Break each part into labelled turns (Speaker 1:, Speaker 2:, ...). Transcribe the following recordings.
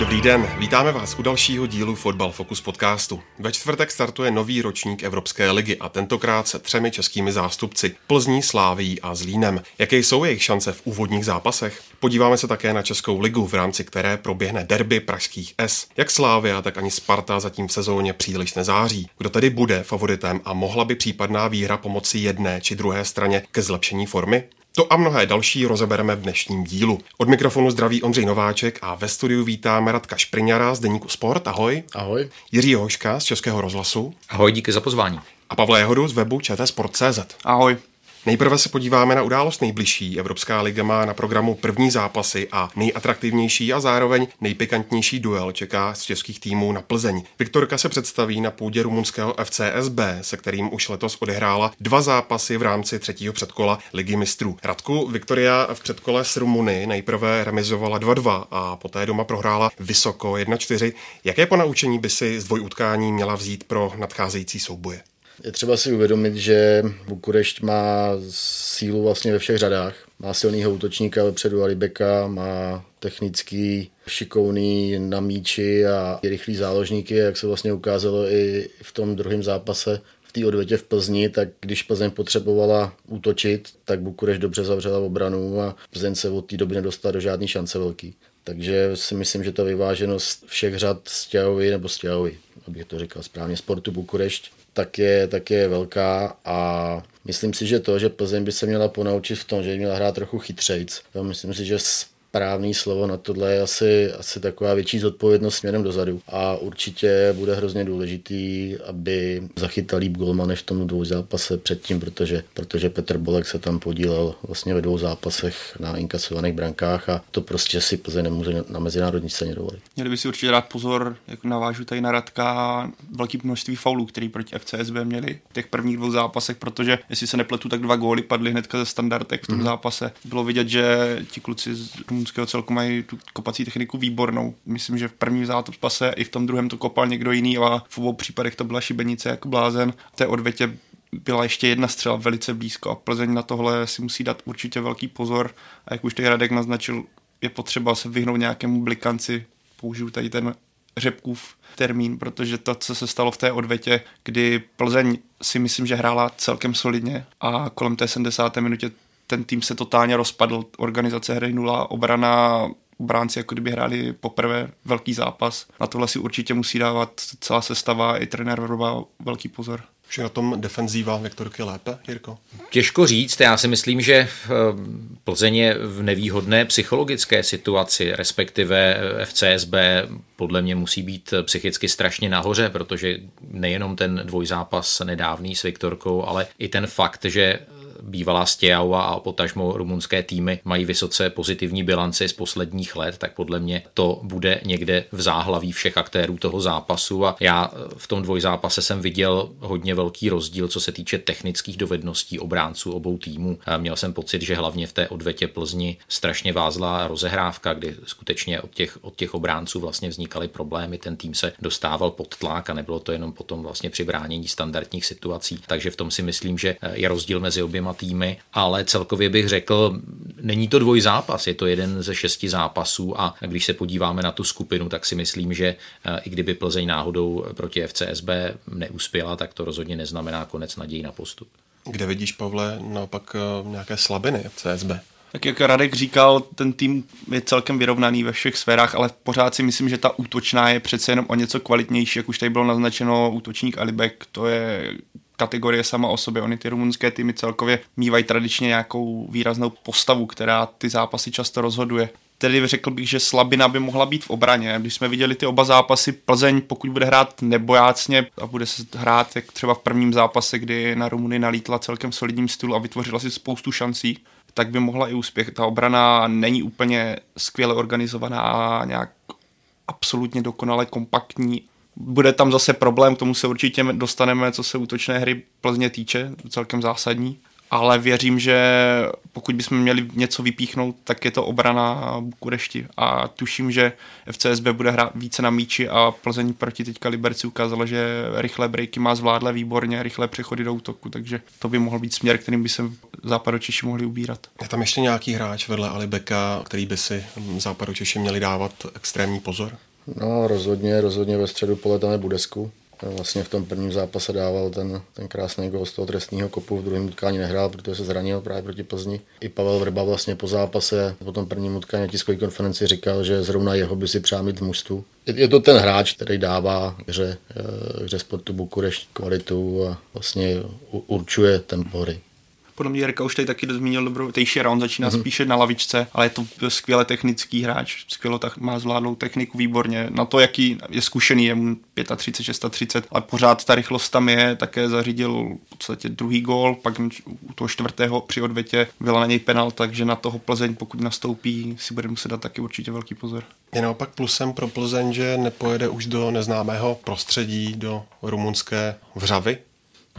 Speaker 1: Dobrý den, vítáme vás u dalšího dílu Fotbal Focus podcastu. Ve čtvrtek startuje nový ročník Evropské ligy a tentokrát se třemi českými zástupci Plzní, Sláví a Zlínem. Jaké jsou jejich šance v úvodních zápasech? Podíváme se také na Českou ligu, v rámci které proběhne derby pražských S. Jak Slávia, tak ani Sparta zatím v sezóně příliš nezáří. Kdo tedy bude favoritem a mohla by případná výhra pomoci jedné či druhé straně ke zlepšení formy? To a mnohé další rozebereme v dnešním dílu. Od mikrofonu zdraví Ondřej Nováček a ve studiu vítáme Radka Špriňara z Deníku Sport. Ahoj.
Speaker 2: Ahoj.
Speaker 1: Jiří Hoška z Českého rozhlasu.
Speaker 3: Ahoj, díky za pozvání.
Speaker 1: A Pavla Jehodu z webu čtsport.cz.
Speaker 4: Ahoj.
Speaker 1: Nejprve se podíváme na událost nejbližší. Evropská liga má na programu první zápasy a nejatraktivnější a zároveň nejpikantnější duel čeká z českých týmů na Plzeň. Viktorka se představí na půdě rumunského FCSB, se kterým už letos odehrála dva zápasy v rámci třetího předkola ligy mistrů. Radku, Viktoria v předkole s Rumuny nejprve remizovala 2-2 a poté doma prohrála vysoko 1-4. Jaké ponaučení by si z dvojutkání měla vzít pro nadcházející souboje?
Speaker 5: Je třeba si uvědomit, že Bukurešť má sílu vlastně ve všech řadách. Má silného útočníka vepředu Alibeka, má technický, šikovný na míči a rychlý záložníky, jak se vlastně ukázalo i v tom druhém zápase v té odvetě v Plzni, tak když Plzeň potřebovala útočit, tak Bukureš dobře zavřela obranu a Plzeň se od té doby nedostala do žádné šance velký. Takže si myslím, že ta vyváženost všech řad Stěhovi nebo Stěhovi, abych to říkal správně, sportu Bukurešť, tak je, tak je velká a myslím si, že to, že Plzeň by se měla ponaučit v tom, že by měla hrát trochu chytřejc. Jo, myslím si, že správný slovo na tohle je asi, asi taková větší zodpovědnost směrem dozadu. A určitě bude hrozně důležitý, aby zachytal líp golmany v tom dvou zápase předtím, protože, protože Petr Bolek se tam podílel vlastně ve dvou zápasech na inkasovaných brankách a to prostě si Plzeň nemůže na mezinárodní scéně dovolit.
Speaker 4: Měli by si určitě dát pozor, jak navážu tady na Radka, velký množství faulů, který proti FCSB měli v těch prvních dvou zápasech, protože jestli se nepletu, tak dva góly padly hnedka ze standardek v tom mm. zápase. Bylo vidět, že ti kluci z rumunského celku mají tu kopací techniku výbornou. Myslím, že v prvním zápase i v tom druhém to kopal někdo jiný a v obou případech to byla šibenice jako blázen. V té odvětě byla ještě jedna střela velice blízko a Plzeň na tohle si musí dát určitě velký pozor a jak už tady Radek naznačil, je potřeba se vyhnout nějakému blikanci, použiju tady ten řepkův termín, protože to, co se stalo v té odvetě, kdy Plzeň si myslím, že hrála celkem solidně a kolem té 70. minutě ten tým se totálně rozpadl, organizace hry nula, obrana bránci jako kdyby hráli poprvé velký zápas. Na tohle si určitě musí dávat celá sestava i trenér Vrba velký pozor.
Speaker 1: Už je na tom defenzíva Viktorky lépe, Jirko?
Speaker 3: Těžko říct, já si myslím, že Plzeň je v nevýhodné psychologické situaci, respektive FCSB podle mě musí být psychicky strašně nahoře, protože nejenom ten dvojzápas nedávný s Viktorkou, ale i ten fakt, že bývalá Steaua a potažmo rumunské týmy mají vysoce pozitivní bilanci z posledních let, tak podle mě to bude někde v záhlaví všech aktérů toho zápasu a já v tom dvojzápase jsem viděl hodně velký rozdíl, co se týče technických dovedností obránců obou týmů. Měl jsem pocit, že hlavně v té odvetě Plzni strašně vázla rozehrávka, kdy skutečně od těch, od těch obránců vlastně vznikaly problémy, ten tým se dostával pod tlak a nebylo to jenom potom vlastně při bránění standardních situací. Takže v tom si myslím, že je rozdíl mezi oběma oběma týmy, ale celkově bych řekl, není to dvoj zápas, je to jeden ze šesti zápasů a když se podíváme na tu skupinu, tak si myslím, že eh, i kdyby Plzeň náhodou proti FCSB neuspěla, tak to rozhodně neznamená konec naději na postup.
Speaker 1: Kde vidíš, Pavle, naopak eh, nějaké slabiny FCSB?
Speaker 4: Tak jak Radek říkal, ten tým je celkem vyrovnaný ve všech sférách, ale pořád si myslím, že ta útočná je přece jenom o něco kvalitnější, jak už tady bylo naznačeno, útočník Alibek, to je kategorie sama o sobě. Oni ty rumunské týmy celkově mývají tradičně nějakou výraznou postavu, která ty zápasy často rozhoduje. Tedy řekl bych, že slabina by mohla být v obraně. Když jsme viděli ty oba zápasy, Plzeň, pokud bude hrát nebojácně a bude se hrát jak třeba v prvním zápase, kdy na Rumuny nalítla celkem solidním stylu a vytvořila si spoustu šancí, tak by mohla i úspěch. Ta obrana není úplně skvěle organizovaná a nějak absolutně dokonale kompaktní Bude tam zase problém, k tomu se určitě dostaneme, co se útočné hry Plzně týče, celkem zásadní ale věřím, že pokud bychom měli něco vypíchnout, tak je to obrana Bukurešti a tuším, že FCSB bude hrát více na míči a Plzeň proti teďka Liberci ukázala, že rychlé breaky má zvládle výborně, rychlé přechody do útoku, takže to by mohl být směr, kterým by se západočeši mohli ubírat.
Speaker 1: Je tam ještě nějaký hráč vedle Alibeka, který by si západočeši měli dávat extrémní pozor?
Speaker 5: No rozhodně, rozhodně ve středu pole tam je Budesku, Vlastně v tom prvním zápase dával ten, ten krásný gol z toho trestního kopu, v druhém utkání nehrál, protože se zranil právě proti Plzni. I Pavel Vrba vlastně po zápase, po tom prvním utkání na tiskové konferenci říkal, že zrovna jeho by si přál mít v mužstvu. Je to ten hráč, který dává hře, eh, hře sportu Bukurešť kvalitu a vlastně určuje tempo hry
Speaker 4: podle mě Jirka už tady taky zmínil dobrou Tejšera, on začíná mm-hmm. spíše na lavičce, ale je to skvěle technický hráč, skvěle tak má zvládlou techniku výborně, na to, jaký je zkušený, je mu 35, 36, ale pořád ta rychlost tam je, také zařídil v podstatě druhý gól, pak u toho čtvrtého při odvetě byla na něj penal, takže na toho Plzeň, pokud nastoupí, si bude muset dát taky určitě velký pozor.
Speaker 1: Je naopak plusem pro Plzeň, že nepojede už do neznámého prostředí, do rumunské vřavy,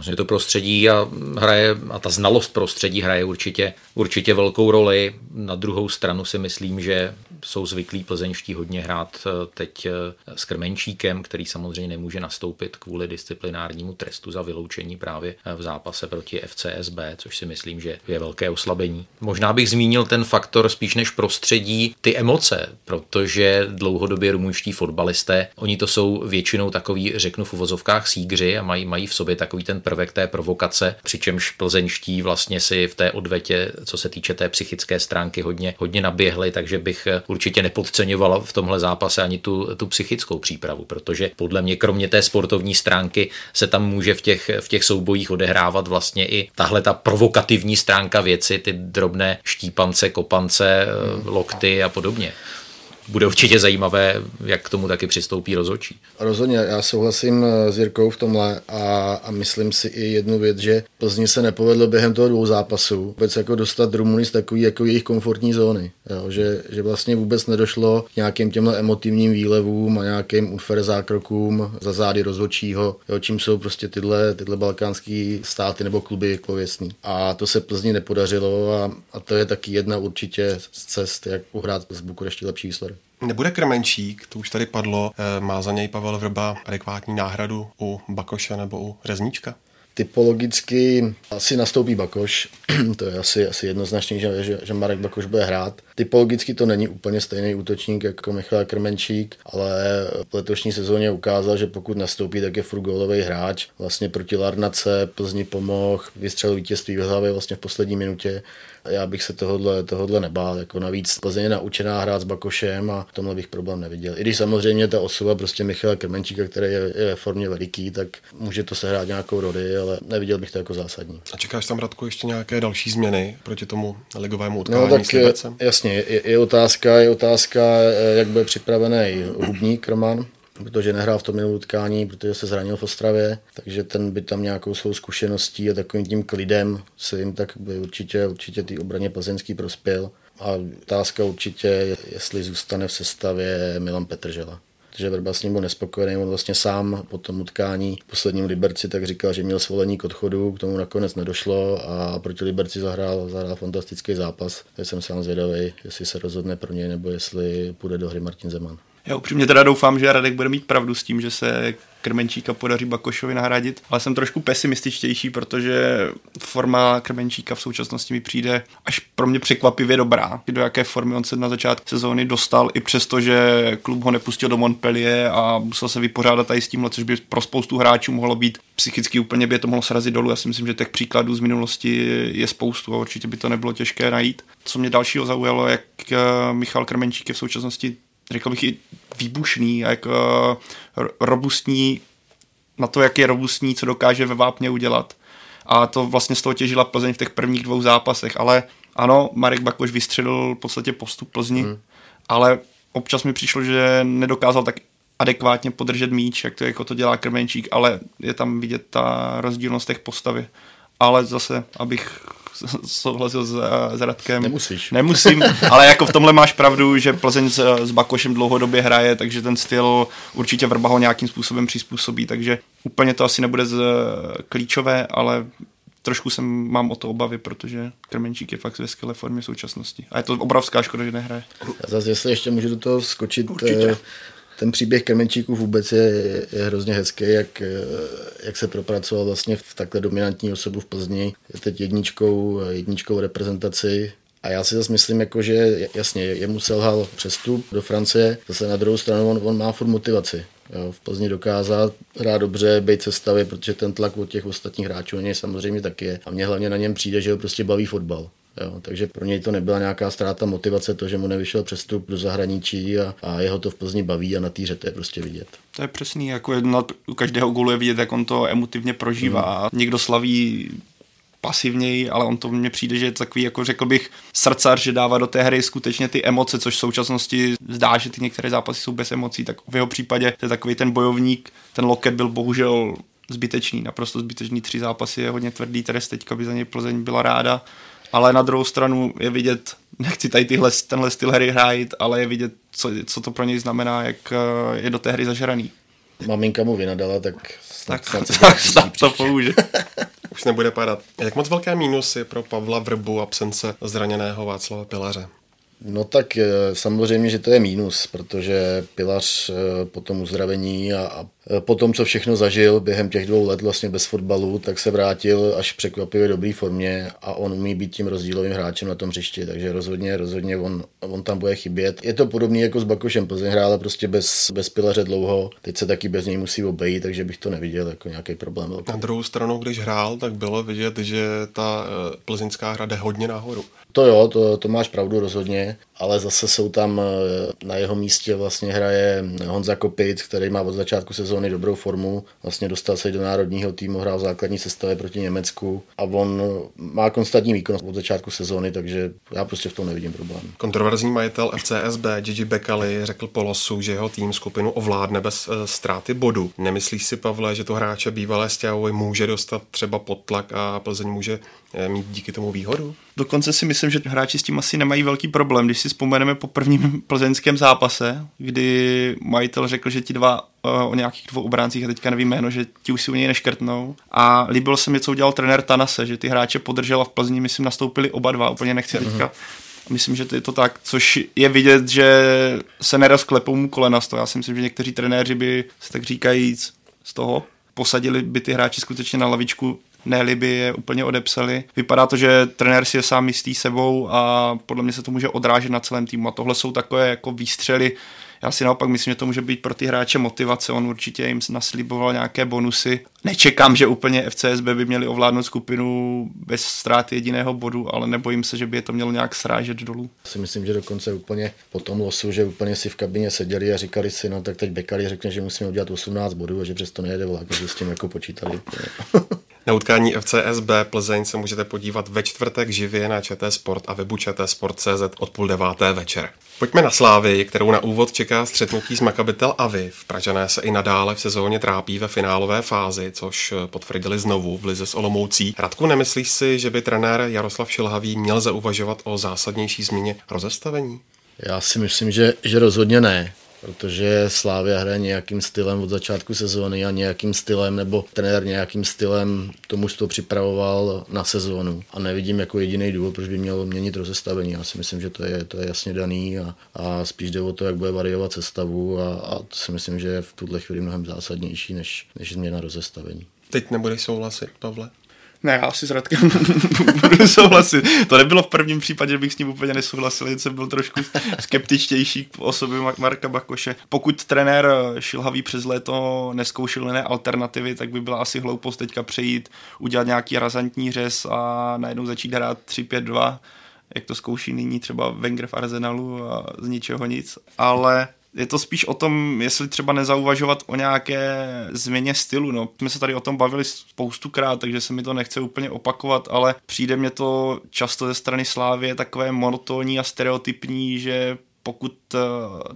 Speaker 3: Vlastně to prostředí a hraje, a ta znalost prostředí hraje určitě, určitě velkou roli. Na druhou stranu si myslím, že jsou zvyklí plzeňští hodně hrát eh, teď eh, s Krmenčíkem, který samozřejmě nemůže nastoupit kvůli disciplinárnímu trestu za vyloučení právě eh, v zápase proti FCSB, což si myslím, že je velké oslabení. Možná bych zmínil ten faktor spíš než prostředí, ty emoce, protože dlouhodobě rumunští fotbalisté, oni to jsou většinou takový, řeknu v uvozovkách, sígři a mají, mají v sobě takový ten prvek té provokace, přičemž plzeňští vlastně si v té odvetě, co se týče té psychické stránky, hodně, hodně naběhli, takže bych určitě nepodceňovala v tomhle zápase ani tu, tu psychickou přípravu, protože podle mě kromě té sportovní stránky se tam může v těch, v těch soubojích odehrávat vlastně i tahle ta provokativní stránka věci, ty drobné štípance, kopance, lokty a podobně bude určitě zajímavé, jak k tomu taky přistoupí rozhodčí.
Speaker 5: Rozhodně, já souhlasím eh, s Jirkou v tomhle a, a myslím si i jednu věc, že Plzni se nepovedlo během toho dvou zápasů vůbec jako dostat Rumuny z takový jako jejich komfortní zóny. Jo, že, že vlastně vůbec nedošlo k nějakým těmhle emotivním výlevům a nějakým unfair zákrokům za zády rozhodčího, jo, čím jsou prostě tyhle, tyhle balkánské státy nebo kluby pověstný. A to se Plzni nepodařilo a, a to je taky jedna určitě z cest, jak uhrát z Bukurešti lepší výsledek.
Speaker 1: Nebude Krmenčík, to už tady padlo, eh, má za něj Pavel Vrba adekvátní náhradu u Bakoše nebo u Řezníčka?
Speaker 5: Typologicky asi nastoupí Bakoš, to je asi, asi jednoznačný, že, že, že Marek Bakoš bude hrát. Typologicky to není úplně stejný útočník jako Michal Krmenčík, ale v letošní sezóně ukázal, že pokud nastoupí, tak je furt gólový hráč. Vlastně proti Larnace Plzni pomohl, vystřelil vítězství v hlavě vlastně v poslední minutě já bych se tohodle, tohodle nebál. Jako navíc Plzeň je naučená hrát s Bakošem a v tomhle bych problém neviděl. I když samozřejmě ta osoba prostě Michala Krmenčíka, který je, je ve formě veliký, tak může to sehrát nějakou roli, ale neviděl bych to jako zásadní.
Speaker 1: A čekáš tam, Radku, ještě nějaké další změny proti tomu ligovému no, utkání
Speaker 5: no, tak
Speaker 1: s Libecem?
Speaker 5: Jasně, je, je, otázka, je otázka, jak bude připravený hubník Roman, protože nehrál v tom minulém utkání, protože se zranil v Ostravě, takže ten by tam nějakou svou zkušeností a takovým tím klidem svým, tak by určitě, určitě té obraně plzeňský prospěl. A otázka určitě, jestli zůstane v sestavě Milan Petržela že Vrba s ním byl nespokojený. On vlastně sám po tom utkání v posledním Liberci tak říkal, že měl svolení k odchodu, k tomu nakonec nedošlo a proti Liberci zahrál, zahrál fantastický zápas. Já jsem sám zvědavý, jestli se rozhodne pro něj nebo jestli půjde do hry Martin Zeman.
Speaker 4: Já upřímně teda doufám, že Radek bude mít pravdu s tím, že se Krmenčíka podaří Bakošovi nahradit, ale jsem trošku pesimističtější, protože forma Krmenčíka v současnosti mi přijde až pro mě překvapivě dobrá. Do jaké formy on se na začátku sezóny dostal, i přesto, že klub ho nepustil do Montpellier a musel se vypořádat tady s tímhle, což by pro spoustu hráčů mohlo být psychicky úplně by je to mohlo srazit dolů. Já si myslím, že těch příkladů z minulosti je spoustu a určitě by to nebylo těžké najít. Co mě dalšího zaujalo, jak eh, Michal Krmenčík je v současnosti řekl bych i výbušný, jak uh, robustní na to, jak je robustní, co dokáže ve vápně udělat. A to vlastně z toho těžila Plzeň v těch prvních dvou zápasech. Ale ano, Marek Bakoš vystřelil v podstatě postup Plzni, hmm. ale občas mi přišlo, že nedokázal tak adekvátně podržet míč, jak to, jako to dělá Krmenčík, ale je tam vidět ta rozdílnost těch postavy. Ale zase, abych souhlasil s, s Radkem.
Speaker 5: Nemusíš.
Speaker 4: Nemusím, ale jako v tomhle máš pravdu, že Plzeň s, s Bakošem dlouhodobě hraje, takže ten styl určitě Vrba ho nějakým způsobem přizpůsobí, takže úplně to asi nebude z, klíčové, ale trošku jsem, mám o to obavy, protože Krmenčík je fakt ve skvělé formě v současnosti. A je to obrovská škoda, že nehraje.
Speaker 5: Zase, jestli ještě můžu do toho skočit, Určitě. Eh, ten příběh Krmenčíků vůbec je, je hrozně hezký, jak, eh, jak se propracoval vlastně v takhle dominantní osobu v Plzni. Je teď jedničkou, jedničkou reprezentaci a já si zase myslím, jako, že jasně, jemu selhal přestup do Francie, zase na druhou stranu on, on má furt motivaci. Jo, v Plzni dokázat hrát dobře, být sestavě, protože ten tlak od těch ostatních hráčů na něj samozřejmě taky je. A mě hlavně na něm přijde, že ho prostě baví fotbal. Jo, takže pro něj to nebyla nějaká ztráta motivace, to, že mu nevyšel přestup do zahraničí a, a jeho to v Plzni baví a na té to je prostě vidět.
Speaker 4: To je přesný, jako jedno, u každého gólu je vidět, jak on to emotivně prožívá. Hmm. Někdo slaví pasivněji, ale on to mně přijde, že je takový, jako řekl bych, srdcař, že dává do té hry skutečně ty emoce, což v současnosti zdá, že ty některé zápasy jsou bez emocí, tak v jeho případě to je takový ten bojovník, ten loket byl bohužel zbytečný, naprosto zbytečný tři zápasy, je hodně tvrdý trest, teďka by za něj Plzeň byla ráda, ale na druhou stranu je vidět, nechci tady tyhle, tenhle styl hry hrát, ale je vidět, co, co to pro něj znamená, jak eh, je do té hry zažraný.
Speaker 5: Maminka mu vynadala, tak
Speaker 4: snad, tak, snad, tak, snad to použije.
Speaker 1: Už nebude padat. Jak moc velké mínus je pro Pavla Vrbu absence zraněného Václava Pilaře?
Speaker 5: No tak eh, samozřejmě, že to je mínus, protože Pilař eh, po tom uzdravení a, a po tom, co všechno zažil během těch dvou let vlastně bez fotbalu, tak se vrátil až v překvapivě dobré formě a on umí být tím rozdílovým hráčem na tom hřišti, takže rozhodně, rozhodně on, on tam bude chybět. Je to podobné jako s Bakošem, Plzeň hrála prostě bez, bez pilaře dlouho, teď se taky bez něj musí obejít, takže bych to neviděl jako nějaký problém.
Speaker 1: Na druhou stranu, když hrál, tak bylo vidět, že ta eh, plzeňská hra jde hodně nahoru.
Speaker 5: To jo, to, to máš pravdu rozhodně, ale zase jsou tam eh, na jeho místě vlastně hraje Honza Kopic, který má od začátku sezóny dobrou formu, vlastně dostal se do národního týmu, hrál v základní sestavě proti Německu a on má konstantní výkon od začátku sezóny, takže já prostě v tom nevidím problém.
Speaker 1: Kontroverzní majitel FCSB Gigi Bekali řekl po losu, že jeho tým skupinu ovládne bez e, ztráty bodu. Nemyslíš si, Pavle, že to hráče bývalé Stěhovoj může dostat třeba pod tlak a Plzeň může e, mít díky tomu výhodu?
Speaker 4: Dokonce si myslím, že hráči s tím asi nemají velký problém. Když si vzpomeneme po prvním plzeňském zápase, kdy majitel řekl, že ti dva eh, o nějakých dvou obráncích, a teďka nevím jméno, že ti už si u něj neškrtnou. A líbilo se mi, co udělal trenér Tanase, že ty hráče podržel a v Plzni, myslím, nastoupili oba dva, úplně nechci teďka. Myslím, že to je to tak, což je vidět, že se nerozklepou mu kolena z toho. Já si myslím, že někteří trenéři by se tak říkajíc z toho posadili by ty hráči skutečně na lavičku ne je úplně odepsali. Vypadá to, že trenér si je sám jistý sebou a podle mě se to může odrážet na celém týmu. A tohle jsou takové jako výstřely, já si naopak myslím, že to může být pro ty hráče motivace. On určitě jim nasliboval nějaké bonusy. Nečekám, že úplně FCSB by měli ovládnout skupinu bez ztráty jediného bodu, ale nebojím se, že by je to mělo nějak srážet dolů.
Speaker 5: Si myslím, že dokonce úplně po tom losu, že úplně si v kabině seděli a říkali si, no tak teď Bekali řekne, že musíme udělat 18 bodů a že přesto nejede vlak, že s tím jako počítali.
Speaker 1: Na utkání FCSB Plzeň se můžete podívat ve čtvrtek živě na ČT Sport a webu Sport.cz od půl deváté večer. Pojďme na Slávy, kterou na úvod čeká střetnutí s Makabitel Aviv. Pražané se i nadále v sezóně trápí ve finálové fázi, což potvrdili znovu v Lize s Olomoucí. Radku, nemyslíš si, že by trenér Jaroslav Šilhavý měl zauvažovat o zásadnější změně rozestavení?
Speaker 5: Já si myslím, že, že rozhodně ne protože Slávia hraje nějakým stylem od začátku sezóny a nějakým stylem, nebo trenér nějakým stylem tomu to připravoval na sezónu. A nevidím jako jediný důvod, proč by měl měnit rozestavení. Já si myslím, že to je, to je jasně daný a, a spíš jde o to, jak bude variovat sestavu a, a to si myslím, že je v tuhle chvíli mnohem zásadnější než, než změna rozestavení.
Speaker 1: Teď nebudeš souhlasit, Pavle?
Speaker 4: Ne, já si s Radkem budu souhlasit. To nebylo v prvním případě, že bych s ním úplně nesouhlasil, jen jsem byl trošku skeptičtější k osobě Marka Bakoše. Pokud trenér Šilhavý přes léto neskoušel jiné alternativy, tak by byla asi hloupost teďka přejít, udělat nějaký razantní řez a najednou začít hrát 3-5-2 jak to zkouší nyní třeba Wenger v Arsenalu a z ničeho nic. Ale je to spíš o tom, jestli třeba nezauvažovat o nějaké změně stylu. No, jsme se tady o tom bavili spoustukrát, takže se mi to nechce úplně opakovat, ale přijde mě to často ze strany Slávy takové monotónní a stereotypní, že pokud uh,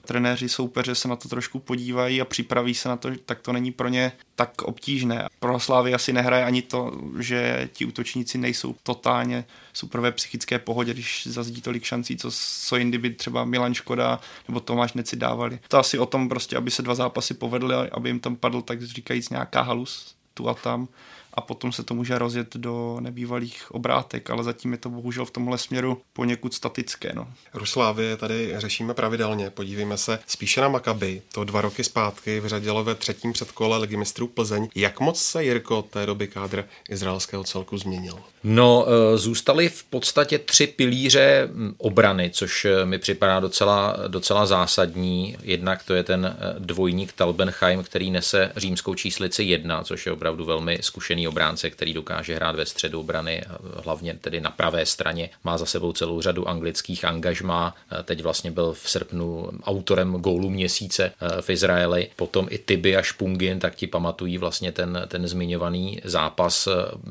Speaker 4: trenéři soupeře se na to trošku podívají a připraví se na to, tak to není pro ně tak obtížné. Pro Slávy asi nehraje ani to, že ti útočníci nejsou totálně super ve psychické pohodě, když zazdí tolik šancí, co, co jindy by třeba Milan Škoda nebo Tomáš Neci dávali. To asi o tom prostě, aby se dva zápasy povedly, aby jim tam padl tak říkajíc nějaká halus tu a tam a potom se to může rozjet do nebývalých obrátek, ale zatím je to bohužel v tomhle směru poněkud statické. No.
Speaker 1: Ruslávě tady řešíme pravidelně. Podívejme se spíše na Makaby. To dva roky zpátky vyřadilo ve třetím předkole ligy mistrů Plzeň. Jak moc se Jirko té doby kádr izraelského celku změnil?
Speaker 3: No, e, zůstaly v podstatě tři pilíře obrany, což e, mi připadá docela, docela zásadní. Jednak to je ten e, dvojník Talbenheim, který nese římskou číslici jedna, což je opravdu velmi zkušený obránce, který dokáže hrát ve středu obrany, hlavně tedy na pravé straně. Má za sebou celou řadu anglických angažmá. Teď vlastně byl v srpnu autorem gólu měsíce v Izraeli. Potom i Tiby a Špungin, tak ti pamatují vlastně ten, ten zmiňovaný zápas.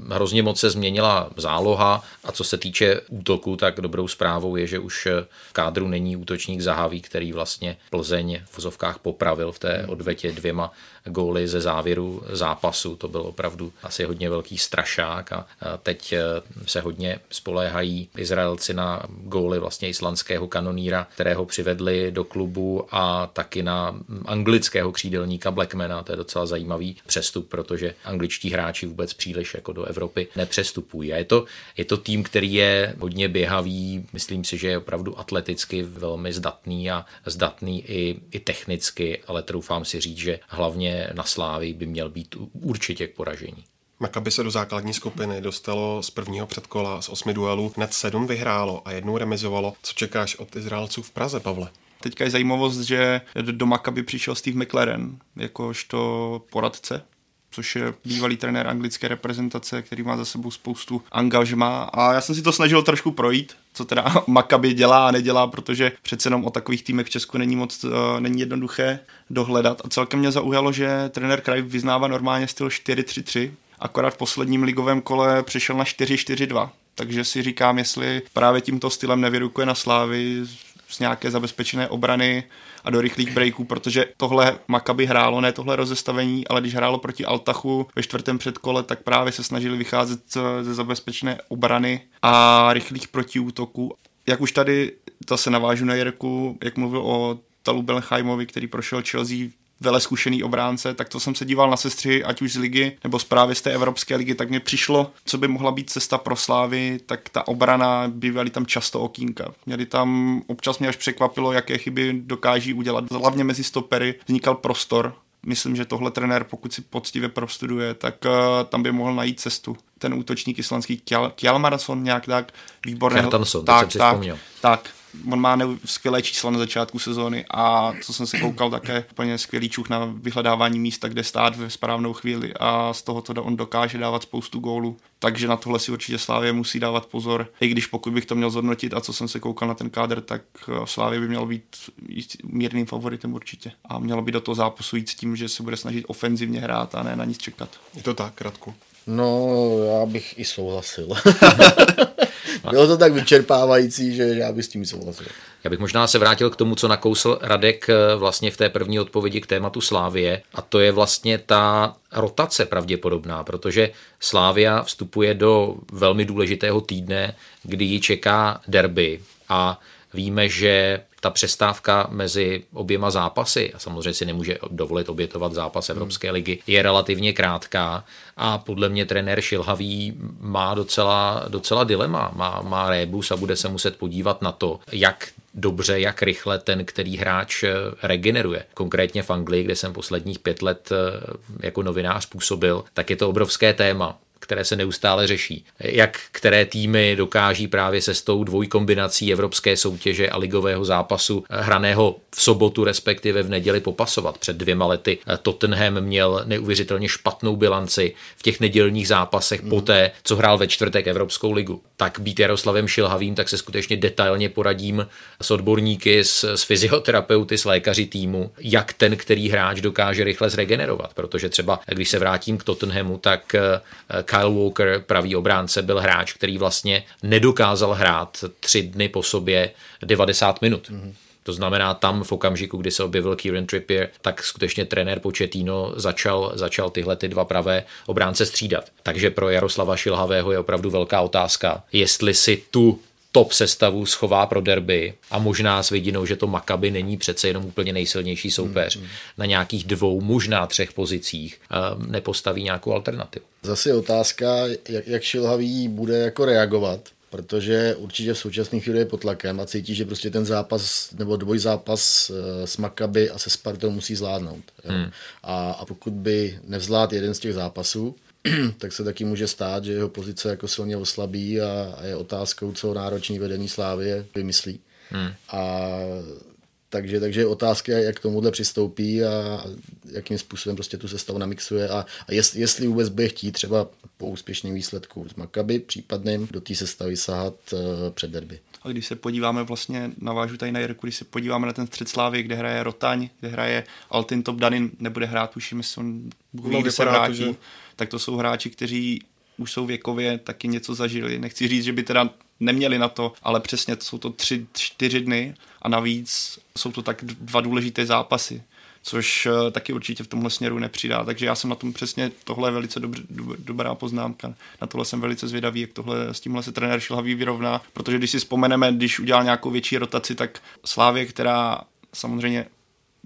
Speaker 3: Hrozně moc se změnila záloha a co se týče útoku, tak dobrou zprávou je, že už v kádru není útočník Zahaví, který vlastně Plzeň v vozovkách popravil v té odvetě dvěma góly ze závěru zápasu. To byl opravdu asi hodně velký strašák a teď e, se hodně spoléhají Izraelci na góly vlastně islandského kanoníra, kterého přivedli do klubu a taky na anglického křídelníka Blackmana. To je docela zajímavý přestup, protože angličtí hráči vůbec příliš jako do Evropy nepřestupují. A je to, je to tým, který je hodně běhavý, myslím si, že je opravdu atleticky velmi zdatný a zdatný i, i technicky, ale troufám si říct, že hlavně na Slávy by měl být určitě k poražení.
Speaker 1: Makabi se do základní skupiny dostalo z prvního předkola z osmi duelů hned sedm vyhrálo a jednou remizovalo. Co čekáš od Izraelců v Praze, Pavle?
Speaker 4: Teďka je zajímavost, že do Makaby přišel Steve McLaren jakožto poradce což je bývalý trenér anglické reprezentace, který má za sebou spoustu angažma a já jsem si to snažil trošku projít, co teda Maccabi dělá a nedělá, protože přece jenom o takových týmech v Česku není moc, uh, není jednoduché dohledat a celkem mě zaujalo, že trenér Kraj vyznává normálně styl 4-3-3, akorát v posledním ligovém kole přešel na 4-4-2. Takže si říkám, jestli právě tímto stylem nevyrukuje na slávy z nějaké zabezpečené obrany a do rychlých breaků, protože tohle Makaby hrálo, ne tohle rozestavení, ale když hrálo proti Altachu ve čtvrtém předkole, tak právě se snažili vycházet ze zabezpečené obrany a rychlých protiútoků. Jak už tady zase navážu na Jirku, jak mluvil o Talu Belheimovi, který prošel Chelsea vele zkušený obránce, tak to jsem se díval na sestři, ať už z ligy nebo zprávy z té Evropské ligy, tak mě přišlo, co by mohla být cesta pro Slávy, tak ta obrana, bývaly tam často okýnka. Měli tam, občas mě až překvapilo, jaké chyby dokáží udělat. Hlavně mezi stopery vznikal prostor, myslím, že tohle trenér, pokud si poctivě prostuduje, tak uh, tam by mohl najít cestu. Ten útočník islandský Kjalmarason nějak tak, výborný.
Speaker 3: Kjartansson, tak, tak,
Speaker 4: tak, on má skvělé čísla na začátku sezóny a co jsem se koukal také úplně skvělý čuch na vyhledávání místa, kde stát ve správnou chvíli a z toho to on dokáže dávat spoustu gólů. Takže na tohle si určitě Slávě musí dávat pozor. I když pokud bych to měl zhodnotit a co jsem se koukal na ten kádr, tak eh, Slávě by měl být mírným favoritem určitě. A mělo by do toho zápasu jít s tím, že se bude snažit ofenzivně hrát a ne na nic čekat.
Speaker 1: Je to tak, Radku?
Speaker 5: No, já bych i souhlasil. Bylo to tak vyčerpávající, že já bych s tím souhlasil.
Speaker 3: Já bych možná se vrátil k tomu, co nakousl Radek eh, vlastně v té první odpovědi k tématu Slávie a to je vlastně ta rotace pravděpodobná, protože Slávia vstupuje do velmi důležitého týdne, kdy ji čeká derby a víme, že ta přestávka mezi oběma zápasy, a samozřejmě si nemůže dovolit obětovat zápas Evropské ligy, je relativně krátká a podle mě trenér Šilhavý má docela, docela dilema, má, má rébus a bude se muset podívat na to, jak dobře, jak rychle ten, který hráč regeneruje. Konkrétně v Anglii, kde jsem posledních pět let eh, jako novinář působil, tak je to obrovské téma které se neustále řeší. Jak které týmy dokáží právě se s tou dvojkombinací evropské soutěže a ligového zápasu hraného v sobotu, respektive v neděli popasovat. Před dvěma lety Tottenham měl neuvěřitelně špatnou bilanci v těch nedělních zápasech mm. poté, co hrál ve čtvrtek Evropskou ligu. Tak být Jaroslavem Šilhavým, tak se skutečně detailně poradím s odborníky, s, s fyzioterapeuty, s lékaři týmu, jak ten, který hráč dokáže rychle zregenerovat. Protože třeba, když se vrátím k Tottenhamu, tak Kyle Walker, pravý obránce, byl hráč, který vlastně nedokázal hrát tři dny po sobě 90 minut. Mm-hmm To znamená, tam v okamžiku, kdy se objevil Kieran Trippier, tak skutečně trenér Početino začal, začal tyhle ty dva pravé obránce střídat. Takže pro Jaroslava Šilhavého je opravdu velká otázka, jestli si tu top sestavu schová pro derby a možná s vidinou, že to Makaby není přece jenom úplně nejsilnější soupeř hmm. na nějakých dvou, možná třech pozicích, nepostaví nějakou alternativu.
Speaker 5: Zase je otázka, jak, jak Šilhavý bude jako reagovat, protože určitě v současné chvíli je pod tlakem a cítí, že prostě ten zápas nebo dvojzápas eh, s Makaby a se Spartou musí zvládnout. Hmm. A, a pokud by nevzládl jeden z těch zápasů, tak se taky může stát, že jeho pozice jako silně oslabí a, a je otázkou, co náročný vedení Slávě vymyslí. Hmm. A takže, takže je otázka, jak k tomuhle přistoupí a jakým způsobem prostě tu sestavu namixuje a, a jest, jestli vůbec bude chtít třeba po úspěšném výsledku z Makaby případným do té sestavy sahat uh, před derby.
Speaker 4: A když se podíváme vlastně, navážu tady na Jirku, když se podíváme na ten střed Slávy, kde hraje Rotaň, kde hraje Altin Top Danin, nebude hrát, tuším, jestli on no, kdy se vrátí, že... tak to jsou hráči, kteří už jsou věkově taky něco zažili. Nechci říct, že by teda neměli na to, ale přesně jsou to tři, čtyři dny a navíc jsou to tak dva důležité zápasy což eh, taky určitě v tomhle směru nepřidá. Takže já jsem na tom přesně, tohle je velice dobr, dobrá poznámka. Na tohle jsem velice zvědavý, jak tohle s tímhle se trenér Šilhavý vyrovná, protože když si vzpomeneme, když udělal nějakou větší rotaci, tak Slávě, která samozřejmě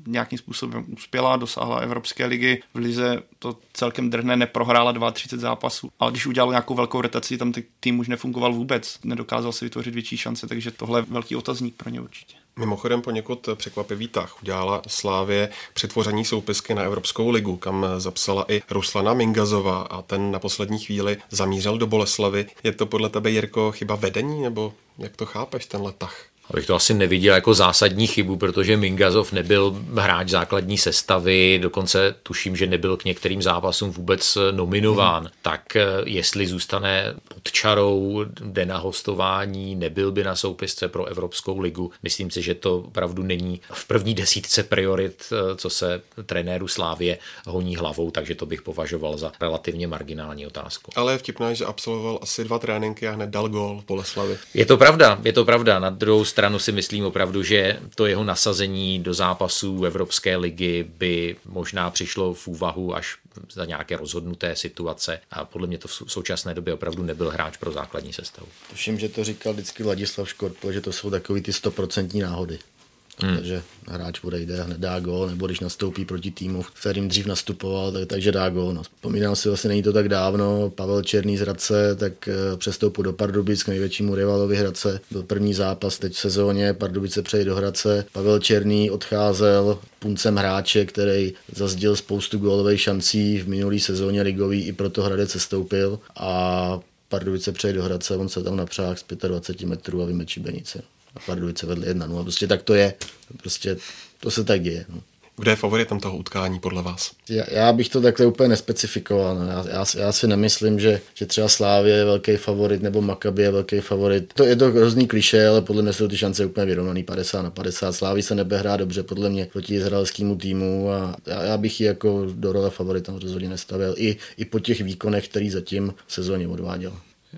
Speaker 4: nějakým způsobem uspěla, dosáhla Evropské ligy. V Lize to celkem drhne, neprohrála 32 zápasů, ale když udělal nějakou velkou rotaci, tam tým už nefungoval vůbec, nedokázal se vytvořit větší šance, takže tohle je velký otazník pro ně určitě.
Speaker 1: Mimochodem poněkud překvapivý tah udělala Slávě přetvoření soupisky na Evropskou ligu, kam zapsala i Ruslana Mingazova a ten na poslední chvíli zamířil do Boleslavy. Je to podle tebe, Jirko, chyba vedení, nebo jak to chápeš, tenhle tah?
Speaker 3: Abych to asi neviděl jako zásadní chybu, protože Mingazov nebyl hráč základní sestavy, dokonce tuším, že nebyl k některým zápasům vůbec nominován. Hmm. Tak eh, jestli zůstane pod čarou, jde na hostování, nebyl by na soupisce pro Evropskou ligu. Myslím si, že to opravdu není v první desítce priorit, eh, co se trenéru Slávě honí hlavou, takže to bych považoval za relativně marginální otázku.
Speaker 1: Ale je vtipné, že absolvoval asi dva tréninky a hned dal gol v Boleslavi.
Speaker 3: Je to pravda, je to pravda. Na druhou stranu si myslím opravdu, že to jeho nasazení do zápasů Evropské ligy by možná přišlo v úvahu až za nějaké rozhodnuté situace a podle mě to v současné době opravdu nebyl hráč pro základní sestavu.
Speaker 5: Tuším, že to říkal vždycky Vladislav Škort, že to jsou takový ty stoprocentní náhody. Hmm. Takže hráč odejde hned dá gól, nebo když nastoupí proti týmu, kterým dřív nastupoval, tak, takže dá gól. No. Vzpomínám si, vlastně není to tak dávno, Pavel Černý z Hradce, tak eh, přestoupil do Pardubic k největšímu rivalovi Hradce. Byl první zápas teď v sezóně, Pardubice přejde do Hradce. Pavel Černý odcházel puncem hráče, který zazdil spoustu gólových šancí v minulý sezóně ligový, i proto Hradec sestoupil a Pardubice přejde do Hradce, on se tam napřáhl z 25 metrů a vymečí Benice a Pardubice vedli 1-0. Prostě tak to je. Prostě to se tak děje. No.
Speaker 1: Kdo je favoritem toho utkání podle vás?
Speaker 5: Já, já bych to takhle úplně nespecifikoval. No. Já, já, já si nemyslím, že, že třeba Slávě je velký favorit nebo Maccabi je velký favorit. To je to hrozný kliše, ale podle mě jsou ty šance úplně vyrovnaný 50 na 50. Slávy se nebe hrát dobře podle mě proti izraelskému týmu a já, já bych ji jako do role favorita rozhodně nestavil. I, i po těch výkonech, který zatím sezóně odváděl.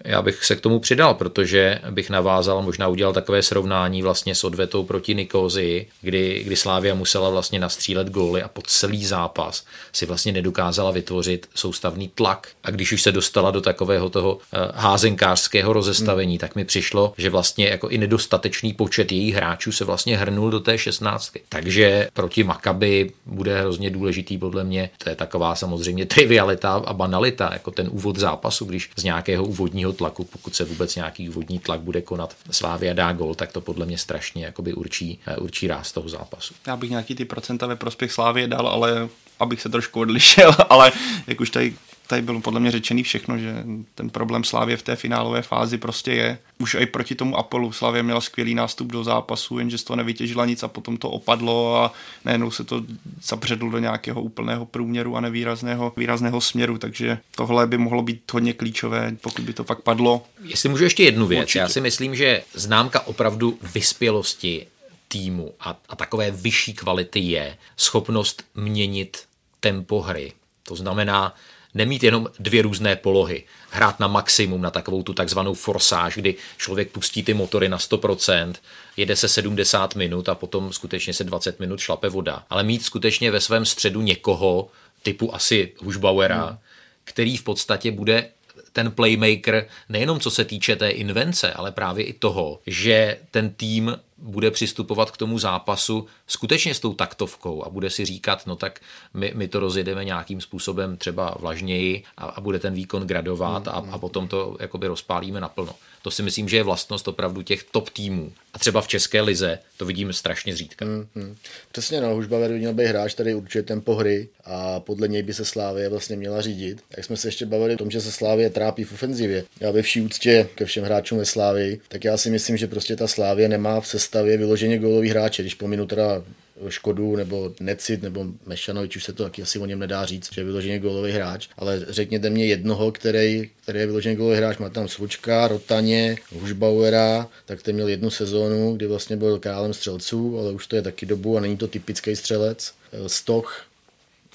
Speaker 3: Já bych se k tomu přidal, protože bych navázal, možná udělal takové srovnání vlastně s odvetou proti Nikózii, kdy, kdy Slávia musela vlastně nastřílet góly a po celý zápas si vlastně nedokázala vytvořit soustavný tlak. A když už se dostala do takového toho eh, házenkářského rozestavení, hmm. tak mi přišlo, že vlastně jako i nedostatečný počet jejich hráčů se vlastně hrnul do té šestnáctky. Takže proti Makaby bude hrozně důležitý podle mě, to je taková samozřejmě trivialita a banalita, jako ten úvod zápasu, když z nějakého vodního tlaku, pokud se vůbec nějaký vodní tlak bude konat Slávia dá gol, tak to podle mě strašně jakoby určí, eh, určí ráz toho zápasu.
Speaker 4: Já bych nějaký ty procenta ve prospěch Slávie dal, ale abych se trošku odlišil, ale jak už tady tady bylo podle mě řečený všechno, že ten problém Slávě v té finálové fázi prostě je. Už i proti tomu Apollu Slávě měla skvělý nástup do zápasu, jenže z toho nevytěžila nic a potom to opadlo a najednou se to zapředlo do nějakého úplného průměru a nevýrazného výrazného směru, takže tohle by mohlo být hodně klíčové, pokud by to fakt padlo.
Speaker 3: Jestli můžu ještě jednu věc, Určitě. já si myslím, že známka opravdu vyspělosti týmu a, a takové vyšší kvality je schopnost měnit tempo hry. To znamená, nemít jenom dvě různé polohy, hrát na maximum, na takovou tu takzvanou forsáž, kdy člověk pustí ty motory na 100%, jede se 70 minut a potom skutečně se 20 minut šlape voda. Ale mít skutečně ve svém středu někoho, typu asi Hušbauera, hmm. který v podstatě bude ten playmaker nejenom co se týče té invence, ale právě i toho, že ten tým bude přistupovat k tomu zápasu skutečně s tou taktovkou a bude si říkat, no tak my, my to rozjedeme nějakým způsobem třeba vlažněji a, a bude ten výkon gradovat a, a potom to jakoby rozpálíme naplno. To si myslím, že je vlastnost opravdu těch top týmů. A třeba v České lize to vidíme strašně zřídka. Hmm, hmm.
Speaker 5: Přesně, no, Hušbaver by měl být hráč, který určuje tempo hry a podle něj by se Slávě vlastně měla řídit. Jak jsme se ještě bavili o tom, že se Slávě trápí v ofenzivě. Já ve vší úctě ke všem hráčům ve Slávii, tak já si myslím, že prostě ta Slávě nemá v sestavě vyloženě gólový hráče, když pominu teda Škodu nebo Necit nebo Mešanovič, už se to taky asi o něm nedá říct, že je vyloženě gólový hráč, ale řekněte mě jednoho, který, který je vyloženě gólový hráč, má tam Slučka, Rotaně, Hušbauera, tak ten měl jednu sezónu, kdy vlastně byl králem střelců, ale už to je taky dobu a není to typický střelec. Stoch,